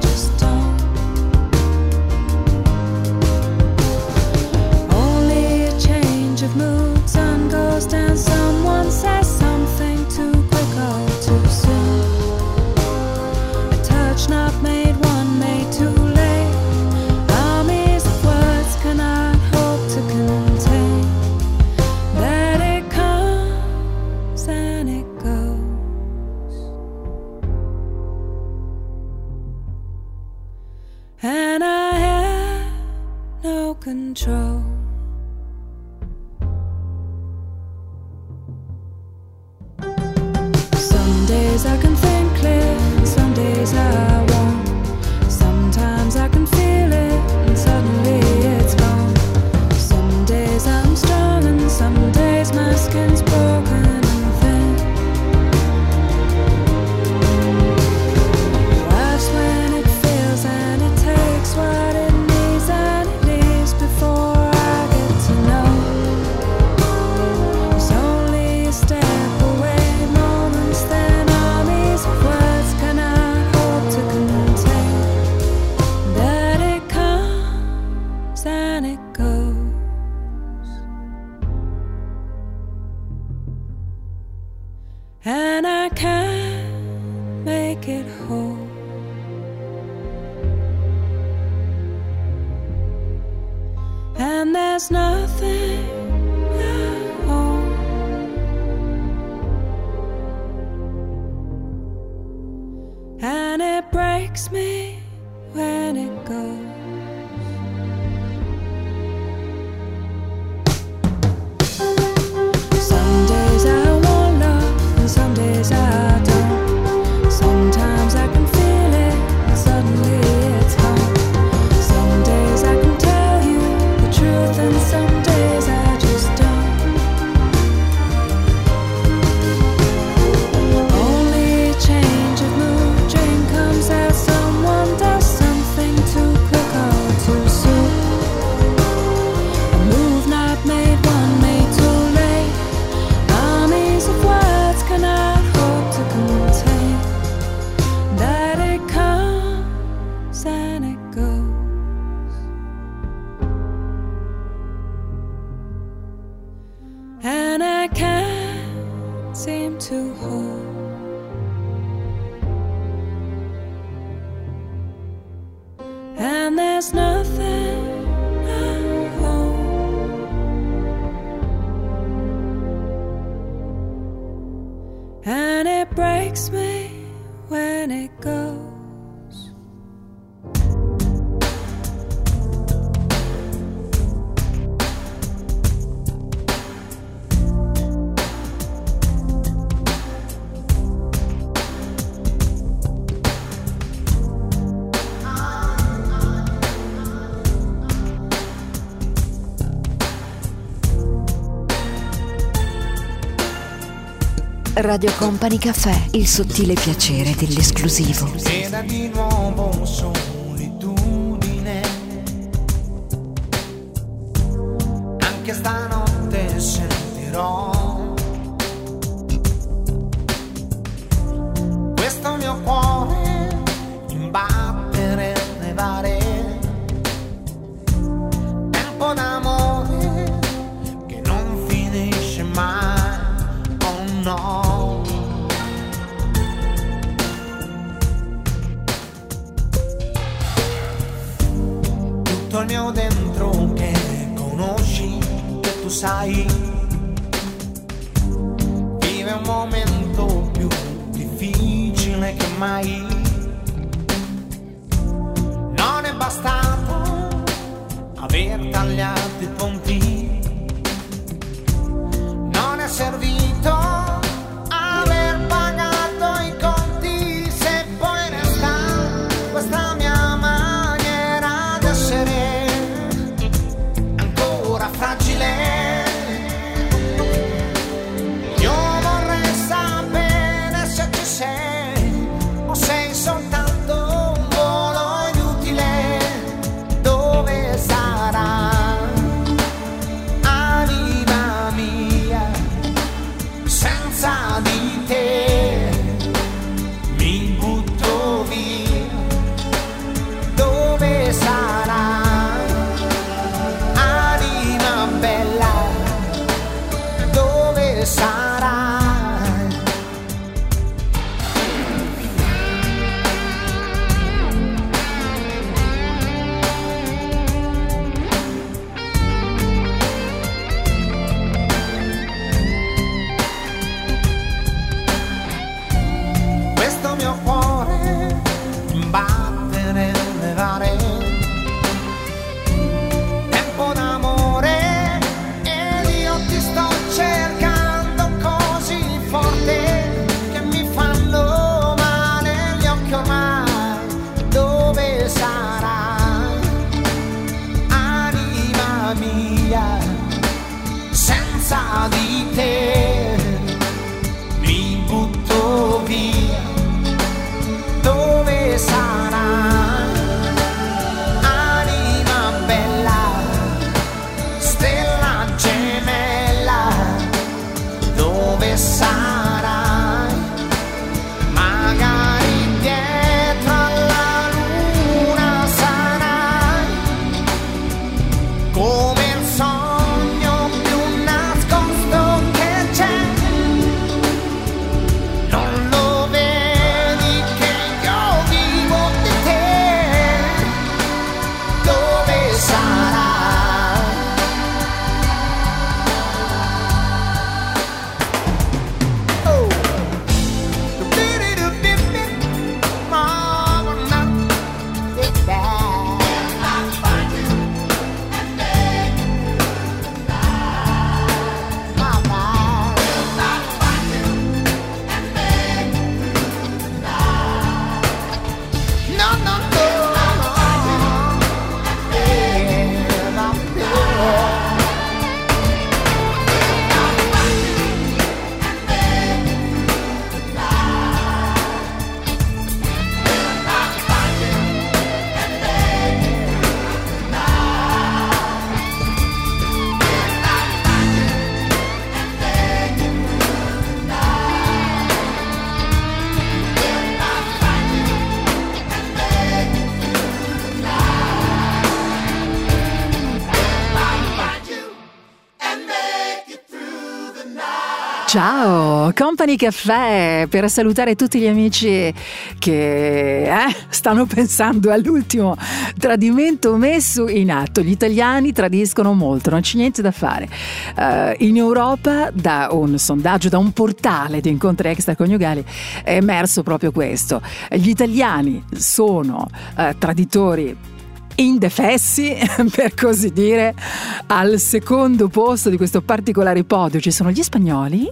很久 And there's nothing I. And it breaks me Radio Company Caffè, il sottile piacere dell'esclusivo. Era di nuovo solitudine. Company Caffè per salutare tutti gli amici che eh, stanno pensando all'ultimo tradimento messo in atto. Gli italiani tradiscono molto, non c'è niente da fare. Uh, in Europa, da un sondaggio, da un portale di incontri extraconiugali, è emerso proprio questo. Gli italiani sono uh, traditori indefessi, per così dire, al secondo posto di questo particolare podio ci sono gli spagnoli,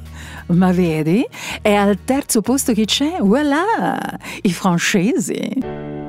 ma vedi, e al terzo posto chi c'è? Voilà, i francesi.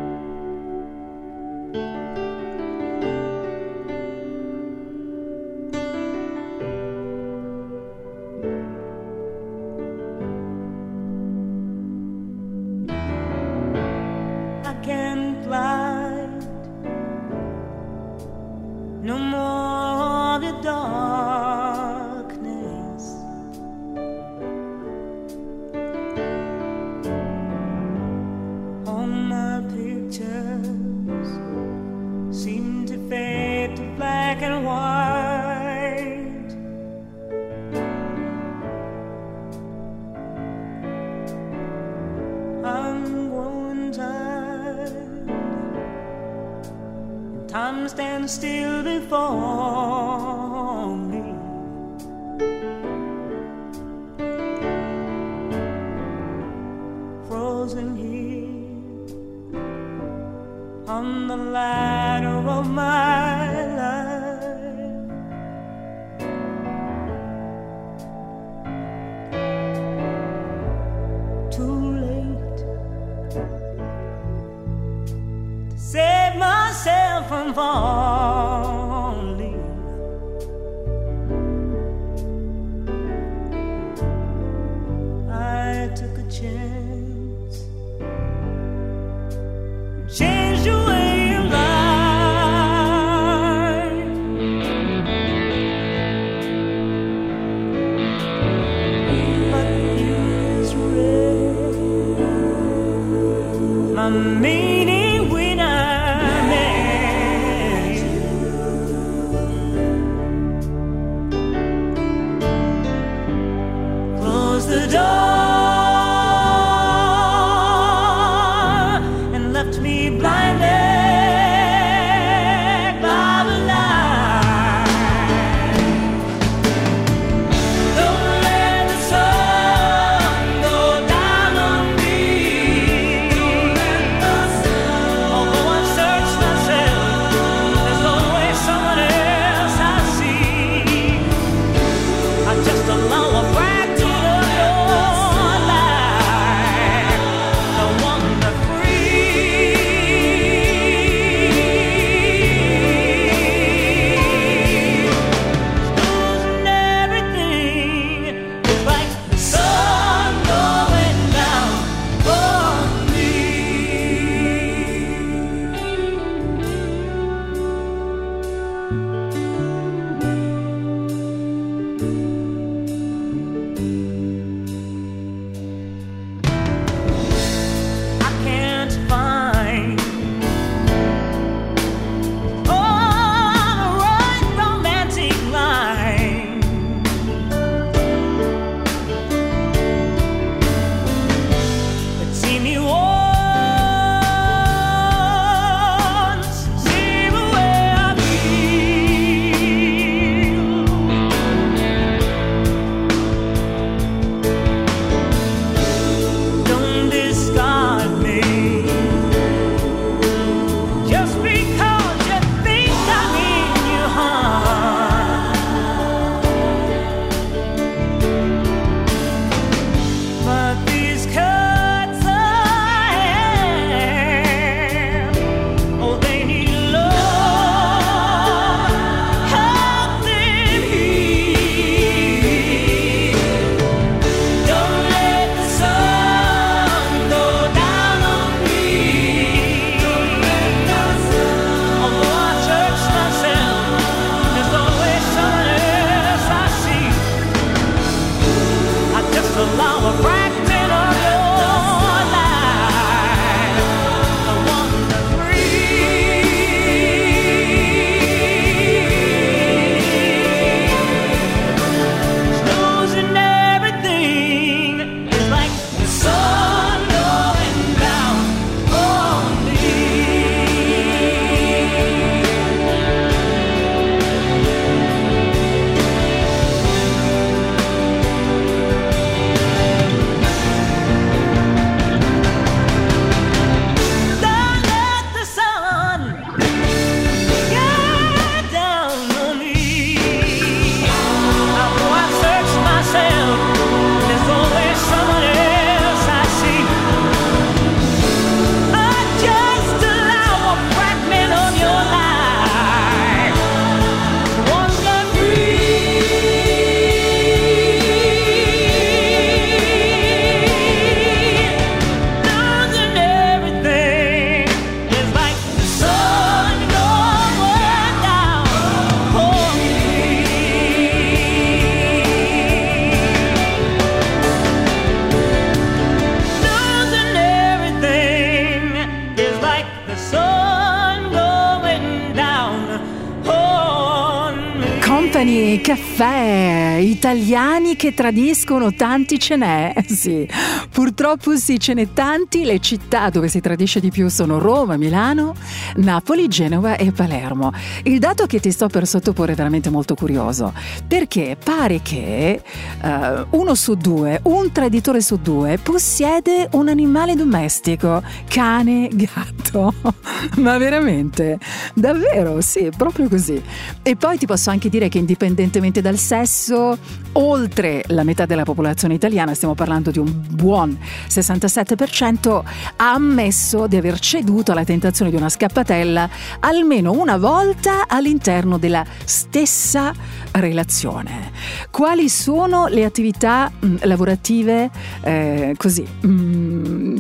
Italiani che tradiscono tanti ce n'è, sì, purtroppo sì ce n'è tanti, le città dove si tradisce di più sono Roma, Milano, Napoli, Genova e Palermo. Il dato che ti sto per sottoporre è veramente molto curioso, perché pare che eh, uno su due, un traditore su due, possiede un animale domestico, cane, gatto, ma veramente, davvero, sì, proprio così. E poi ti posso anche dire che indipendentemente dal sesso, oltre la metà della popolazione italiana, stiamo parlando di un buon 67%, ha ammesso di aver ceduto alla tentazione di una scappatella almeno una volta all'interno della stessa relazione. Quali sono le attività mh, lavorative eh, così, mh,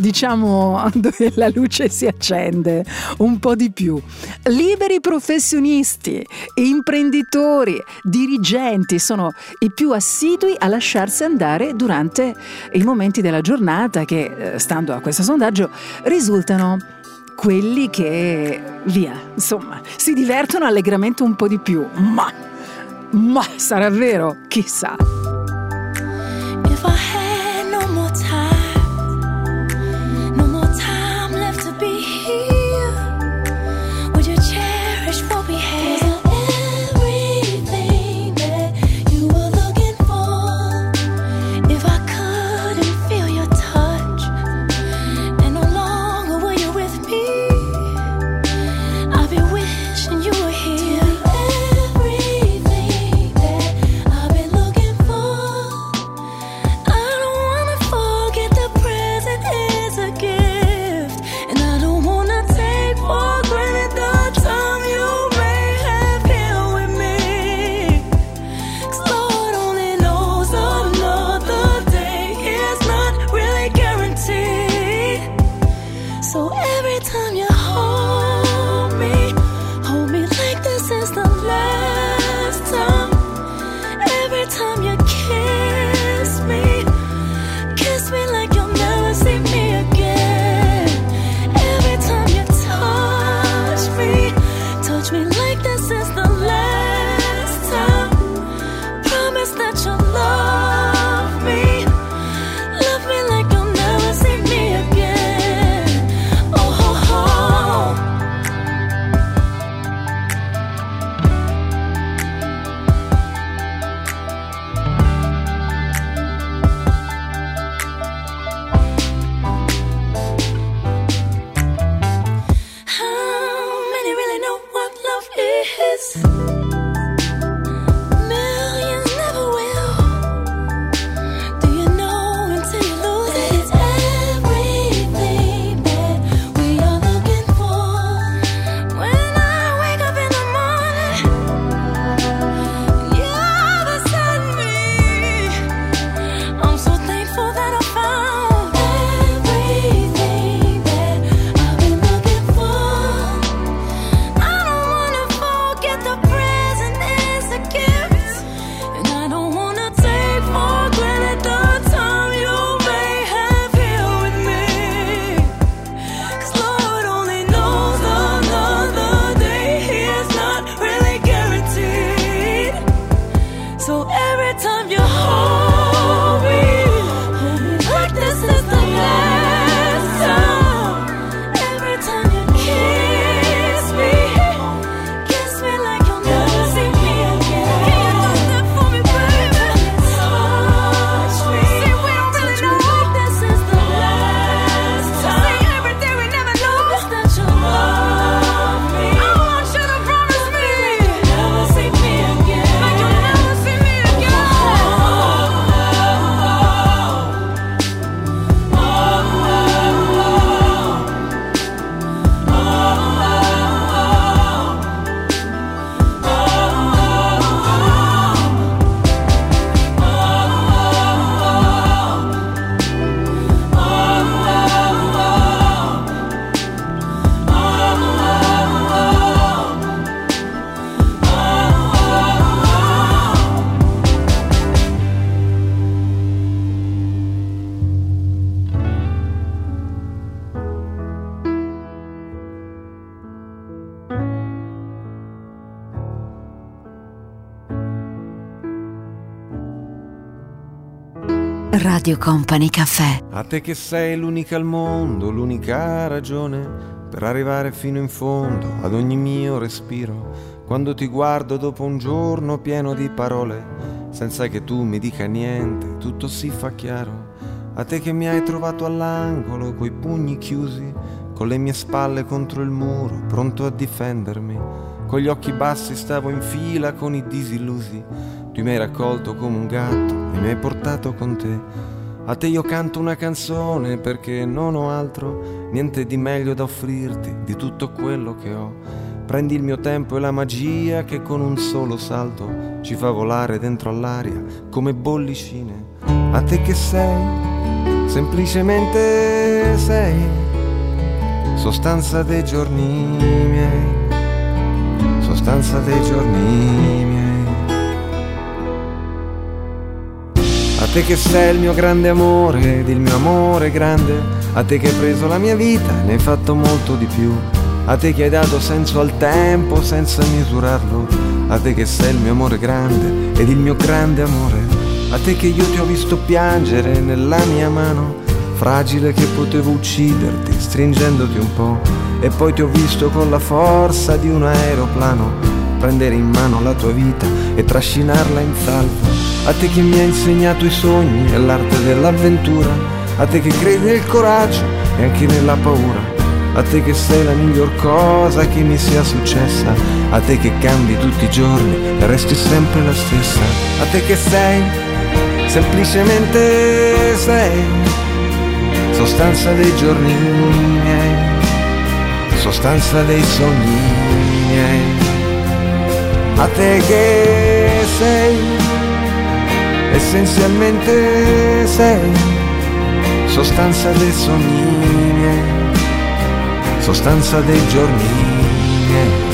diciamo dove la luce si accende un po' di più? Liberi professionisti, imprenditori, dirigenti sono i più assidui a lasciarsi andare durante i momenti della giornata che, eh, stando a questo sondaggio, risultano quelli che, via, insomma, si divertono allegramente un po' di più, ma, ma sarà vero? Chissà. If I Radio Company Caffè. A te che sei l'unica al mondo, l'unica ragione per arrivare fino in fondo ad ogni mio respiro. Quando ti guardo dopo un giorno pieno di parole, senza che tu mi dica niente, tutto si fa chiaro. A te che mi hai trovato all'angolo, coi pugni chiusi, con le mie spalle contro il muro, pronto a difendermi. Con gli occhi bassi stavo in fila con i disillusi. Tu mi hai raccolto come un gatto e mi hai portato con te. A te io canto una canzone perché non ho altro, niente di meglio da offrirti di tutto quello che ho. Prendi il mio tempo e la magia che con un solo salto ci fa volare dentro all'aria come bollicine. A te che sei, semplicemente sei, sostanza dei giorni miei, sostanza dei giorni miei. Te che sei il mio grande amore ed il mio amore grande, a te che hai preso la mia vita e ne hai fatto molto di più, a te che hai dato senso al tempo senza misurarlo, a te che sei il mio amore grande ed il mio grande amore, a te che io ti ho visto piangere nella mia mano, fragile che potevo ucciderti stringendoti un po', e poi ti ho visto con la forza di un aeroplano prendere in mano la tua vita e trascinarla in salvo. A te che mi hai insegnato i sogni e l'arte dell'avventura, a te che credi nel coraggio e anche nella paura, a te che sei la miglior cosa che mi sia successa, a te che cambi tutti i giorni e resti sempre la stessa, a te che sei, semplicemente sei, sostanza dei giorni miei, sostanza dei sogni miei. A te che sei, essenzialmente sei, sostanza dei sogni miei, sostanza dei giorni miei.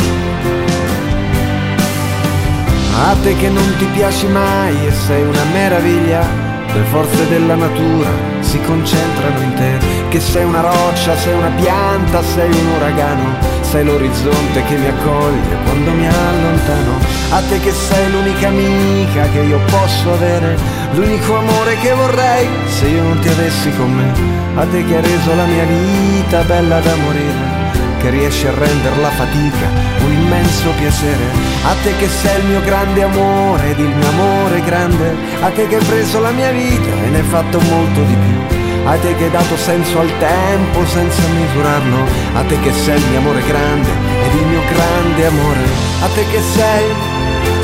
A te che non ti piaci mai e sei una meraviglia, le forze della natura si concentrano in te, che sei una roccia, sei una pianta, sei un uragano, sei l'orizzonte che mi accoglie quando mi allontano. A te che sei l'unica amica che io posso avere, l'unico amore che vorrei se io non ti avessi con me. A te che hai reso la mia vita bella da morire che riesci a rendere la fatica un immenso piacere. A te che sei il mio grande amore ed il mio amore grande, a te che hai preso la mia vita e ne hai fatto molto di più. A te che hai dato senso al tempo senza misurarlo, a te che sei il mio amore grande ed il mio grande amore, a te che sei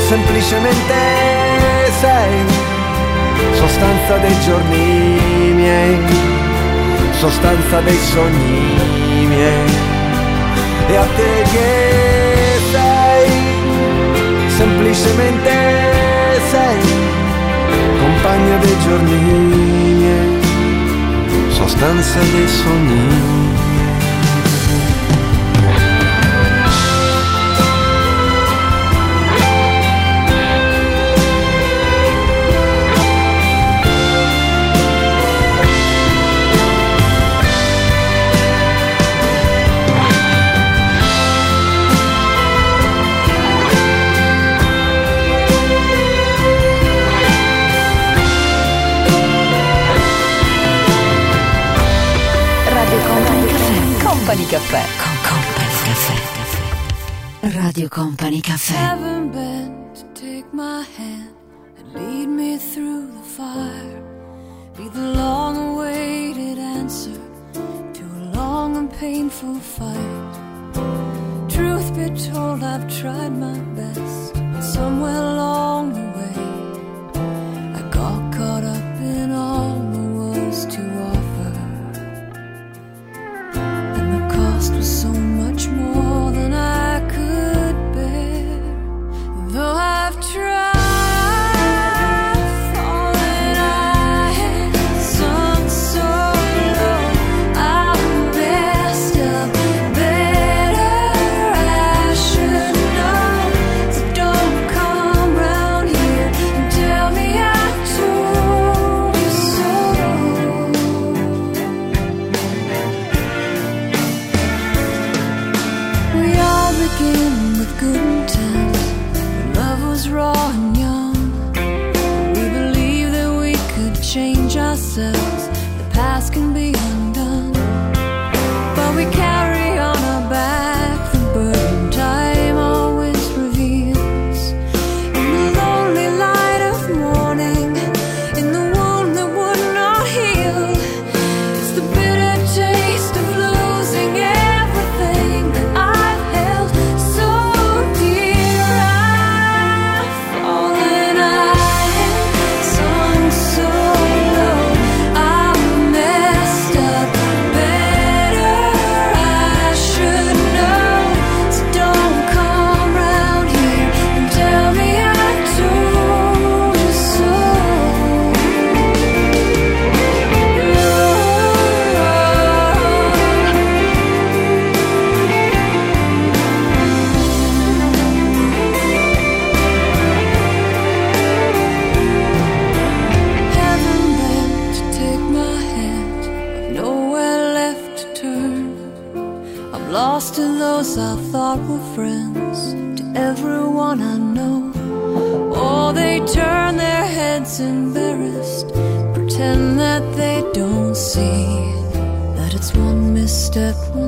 semplicemente sei. Sostanza dei giorni miei, sostanza dei sogni miei. E a te che sei, semplicemente sei, compagna dei giorni miei, sostanza dei sogni. Company Caffè. Con Company Caffè. Radio Company Caffè. Heaven bent to take my hand and lead me through the fire. Be the long awaited answer to a long and painful fight. Truth be told, I've tried my best, but somewhere along the the cost was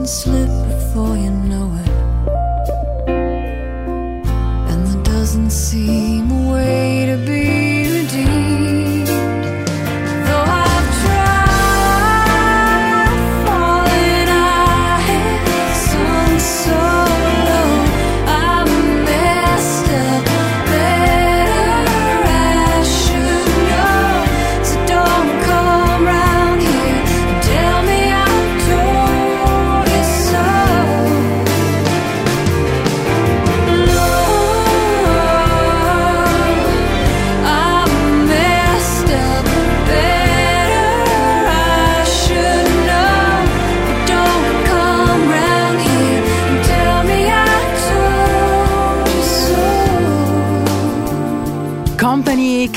slip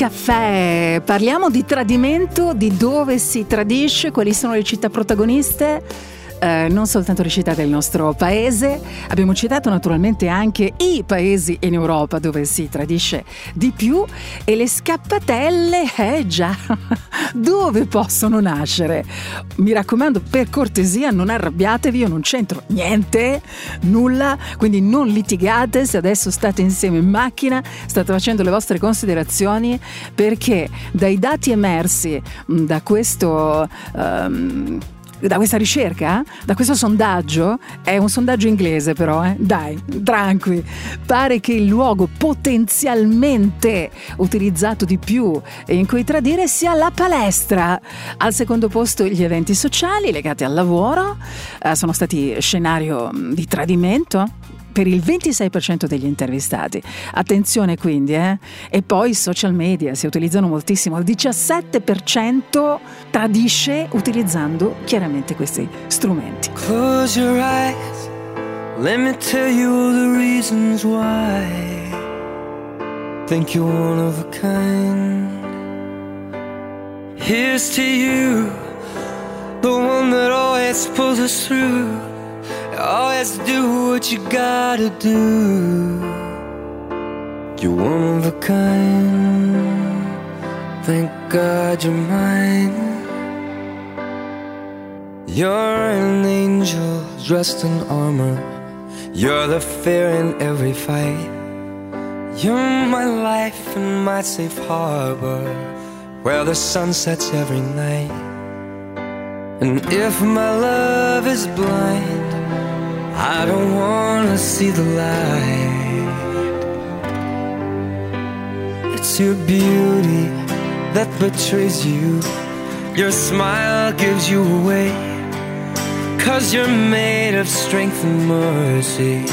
Caffè, parliamo di tradimento, di dove si tradisce, quali sono le città protagoniste. Eh, non soltanto le città del nostro paese, abbiamo citato naturalmente anche i paesi in Europa dove si tradisce di più e le scappatelle, eh già, dove possono nascere? Mi raccomando, per cortesia, non arrabbiatevi, io non c'entro niente, nulla, quindi non litigate se adesso state insieme in macchina, state facendo le vostre considerazioni, perché dai dati emersi mh, da questo... ehm, da questa ricerca, da questo sondaggio, è un sondaggio inglese però, eh? dai, tranqui, pare che il luogo potenzialmente utilizzato di più in cui tradire sia la palestra. Al secondo posto gli eventi sociali legati al lavoro, eh, sono stati scenario di tradimento per il 26% degli intervistati. Attenzione quindi, eh? E poi i social media si utilizzano moltissimo, il 17% tradisce utilizzando chiaramente questi strumenti. Close your eyes, let me tell you all the reasons why. Think you're one of a kind. Here's to you, the one that always pulls us through. Always do what you gotta do. You're one of a kind. Thank God you're mine. You're an angel dressed in armor. You're the fear in every fight. You're my life and my safe harbor where the sun sets every night. And if my love is blind, I don't wanna see the light. It's your beauty that betrays you. Your smile gives you away. Cause you're made of strength and mercy.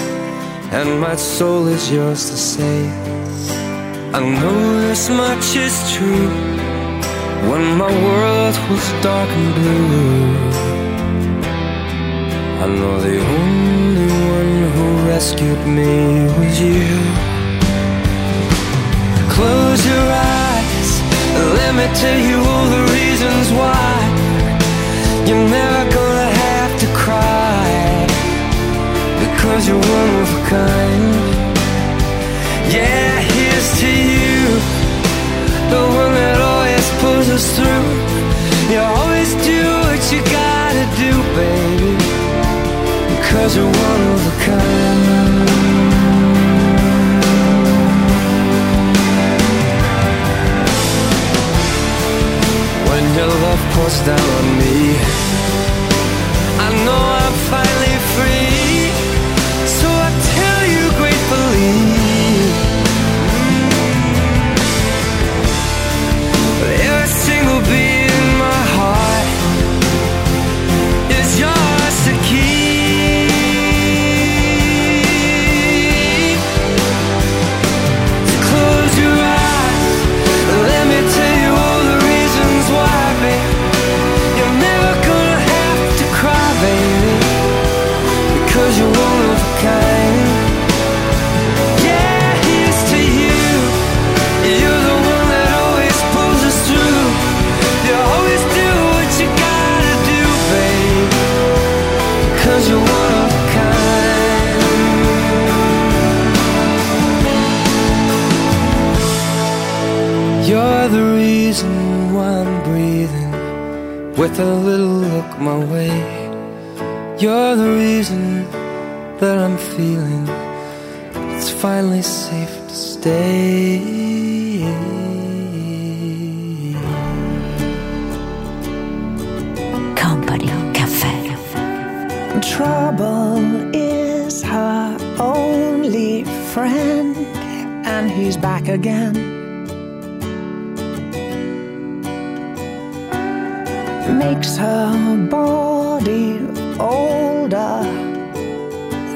And my soul is yours to save. I know this much is true. When my world was dark and blue, I know the only one who rescued me was you. Close your eyes, let me tell you all the reasons why you're never gonna have to cry because you're one of a kind. Yeah, here's to you, the one that always pulls us through. You always do what you gotta do, baby. Cause you're one of a kind When your love pours down on me I know I'm fine. With a little look my way. You're the reason that I'm feeling it's finally safe to stay. Company Cafe. Trouble is her only friend, and he's back again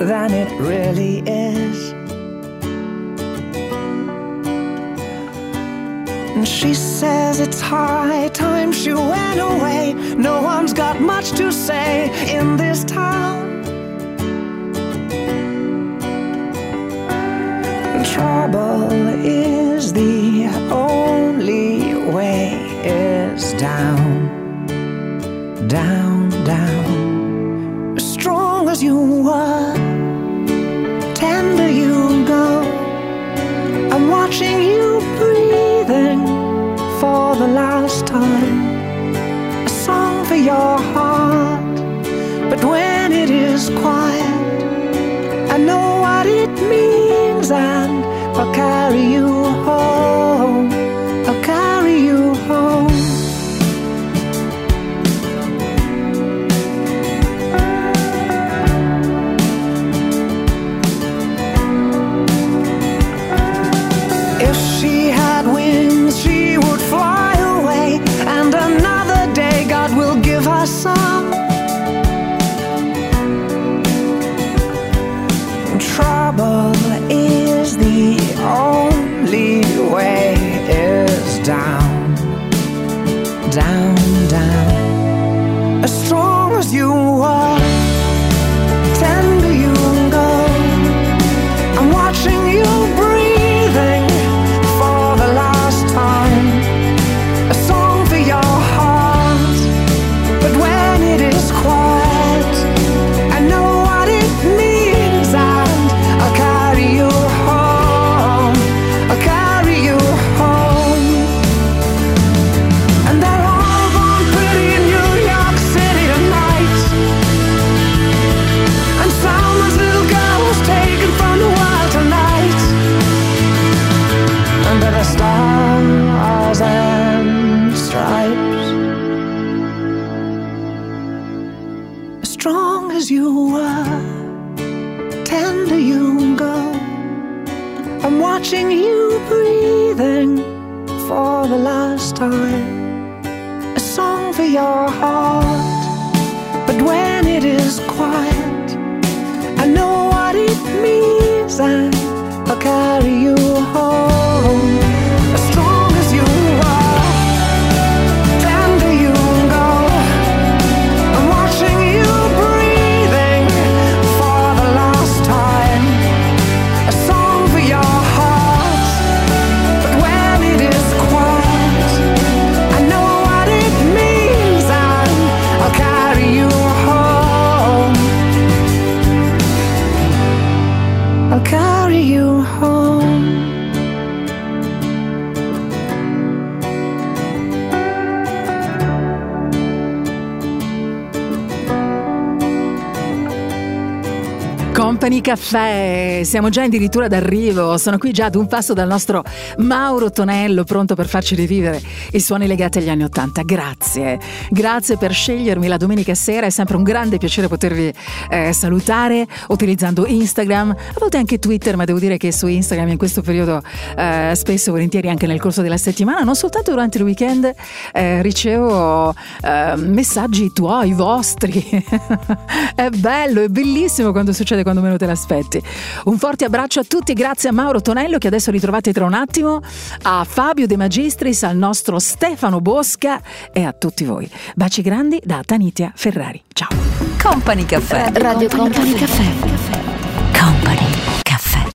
than it really is. And she says it's high time she went away. No one's got much to say in this town. Trouble is the only way is down, down, down. As strong as you are. your heart. But when it is quiet, Caffè, siamo già addirittura d'arrivo, sono qui già ad un passo dal nostro Mauro Tonello pronto per farci rivivere i suoni legati agli anni Ottanta. Grazie, grazie per scegliermi la domenica sera, è sempre un grande piacere potervi eh, salutare utilizzando Instagram, a volte anche Twitter, ma devo dire che su Instagram in questo periodo eh, spesso e volentieri anche nel corso della settimana, non soltanto durante il weekend, eh, ricevo eh, messaggi tuoi, vostri. è bello, è bellissimo quando succede quando meno te l'aspetti. Un forte abbraccio a tutti, grazie a Mauro Tonello che adesso ritrovate tra un attimo, a Fabio De Magistris, al nostro Stefano Bosca e a tutti voi. Baci grandi da Tanitia Ferrari. Ciao. Company Caffè. Radio Company Caffè.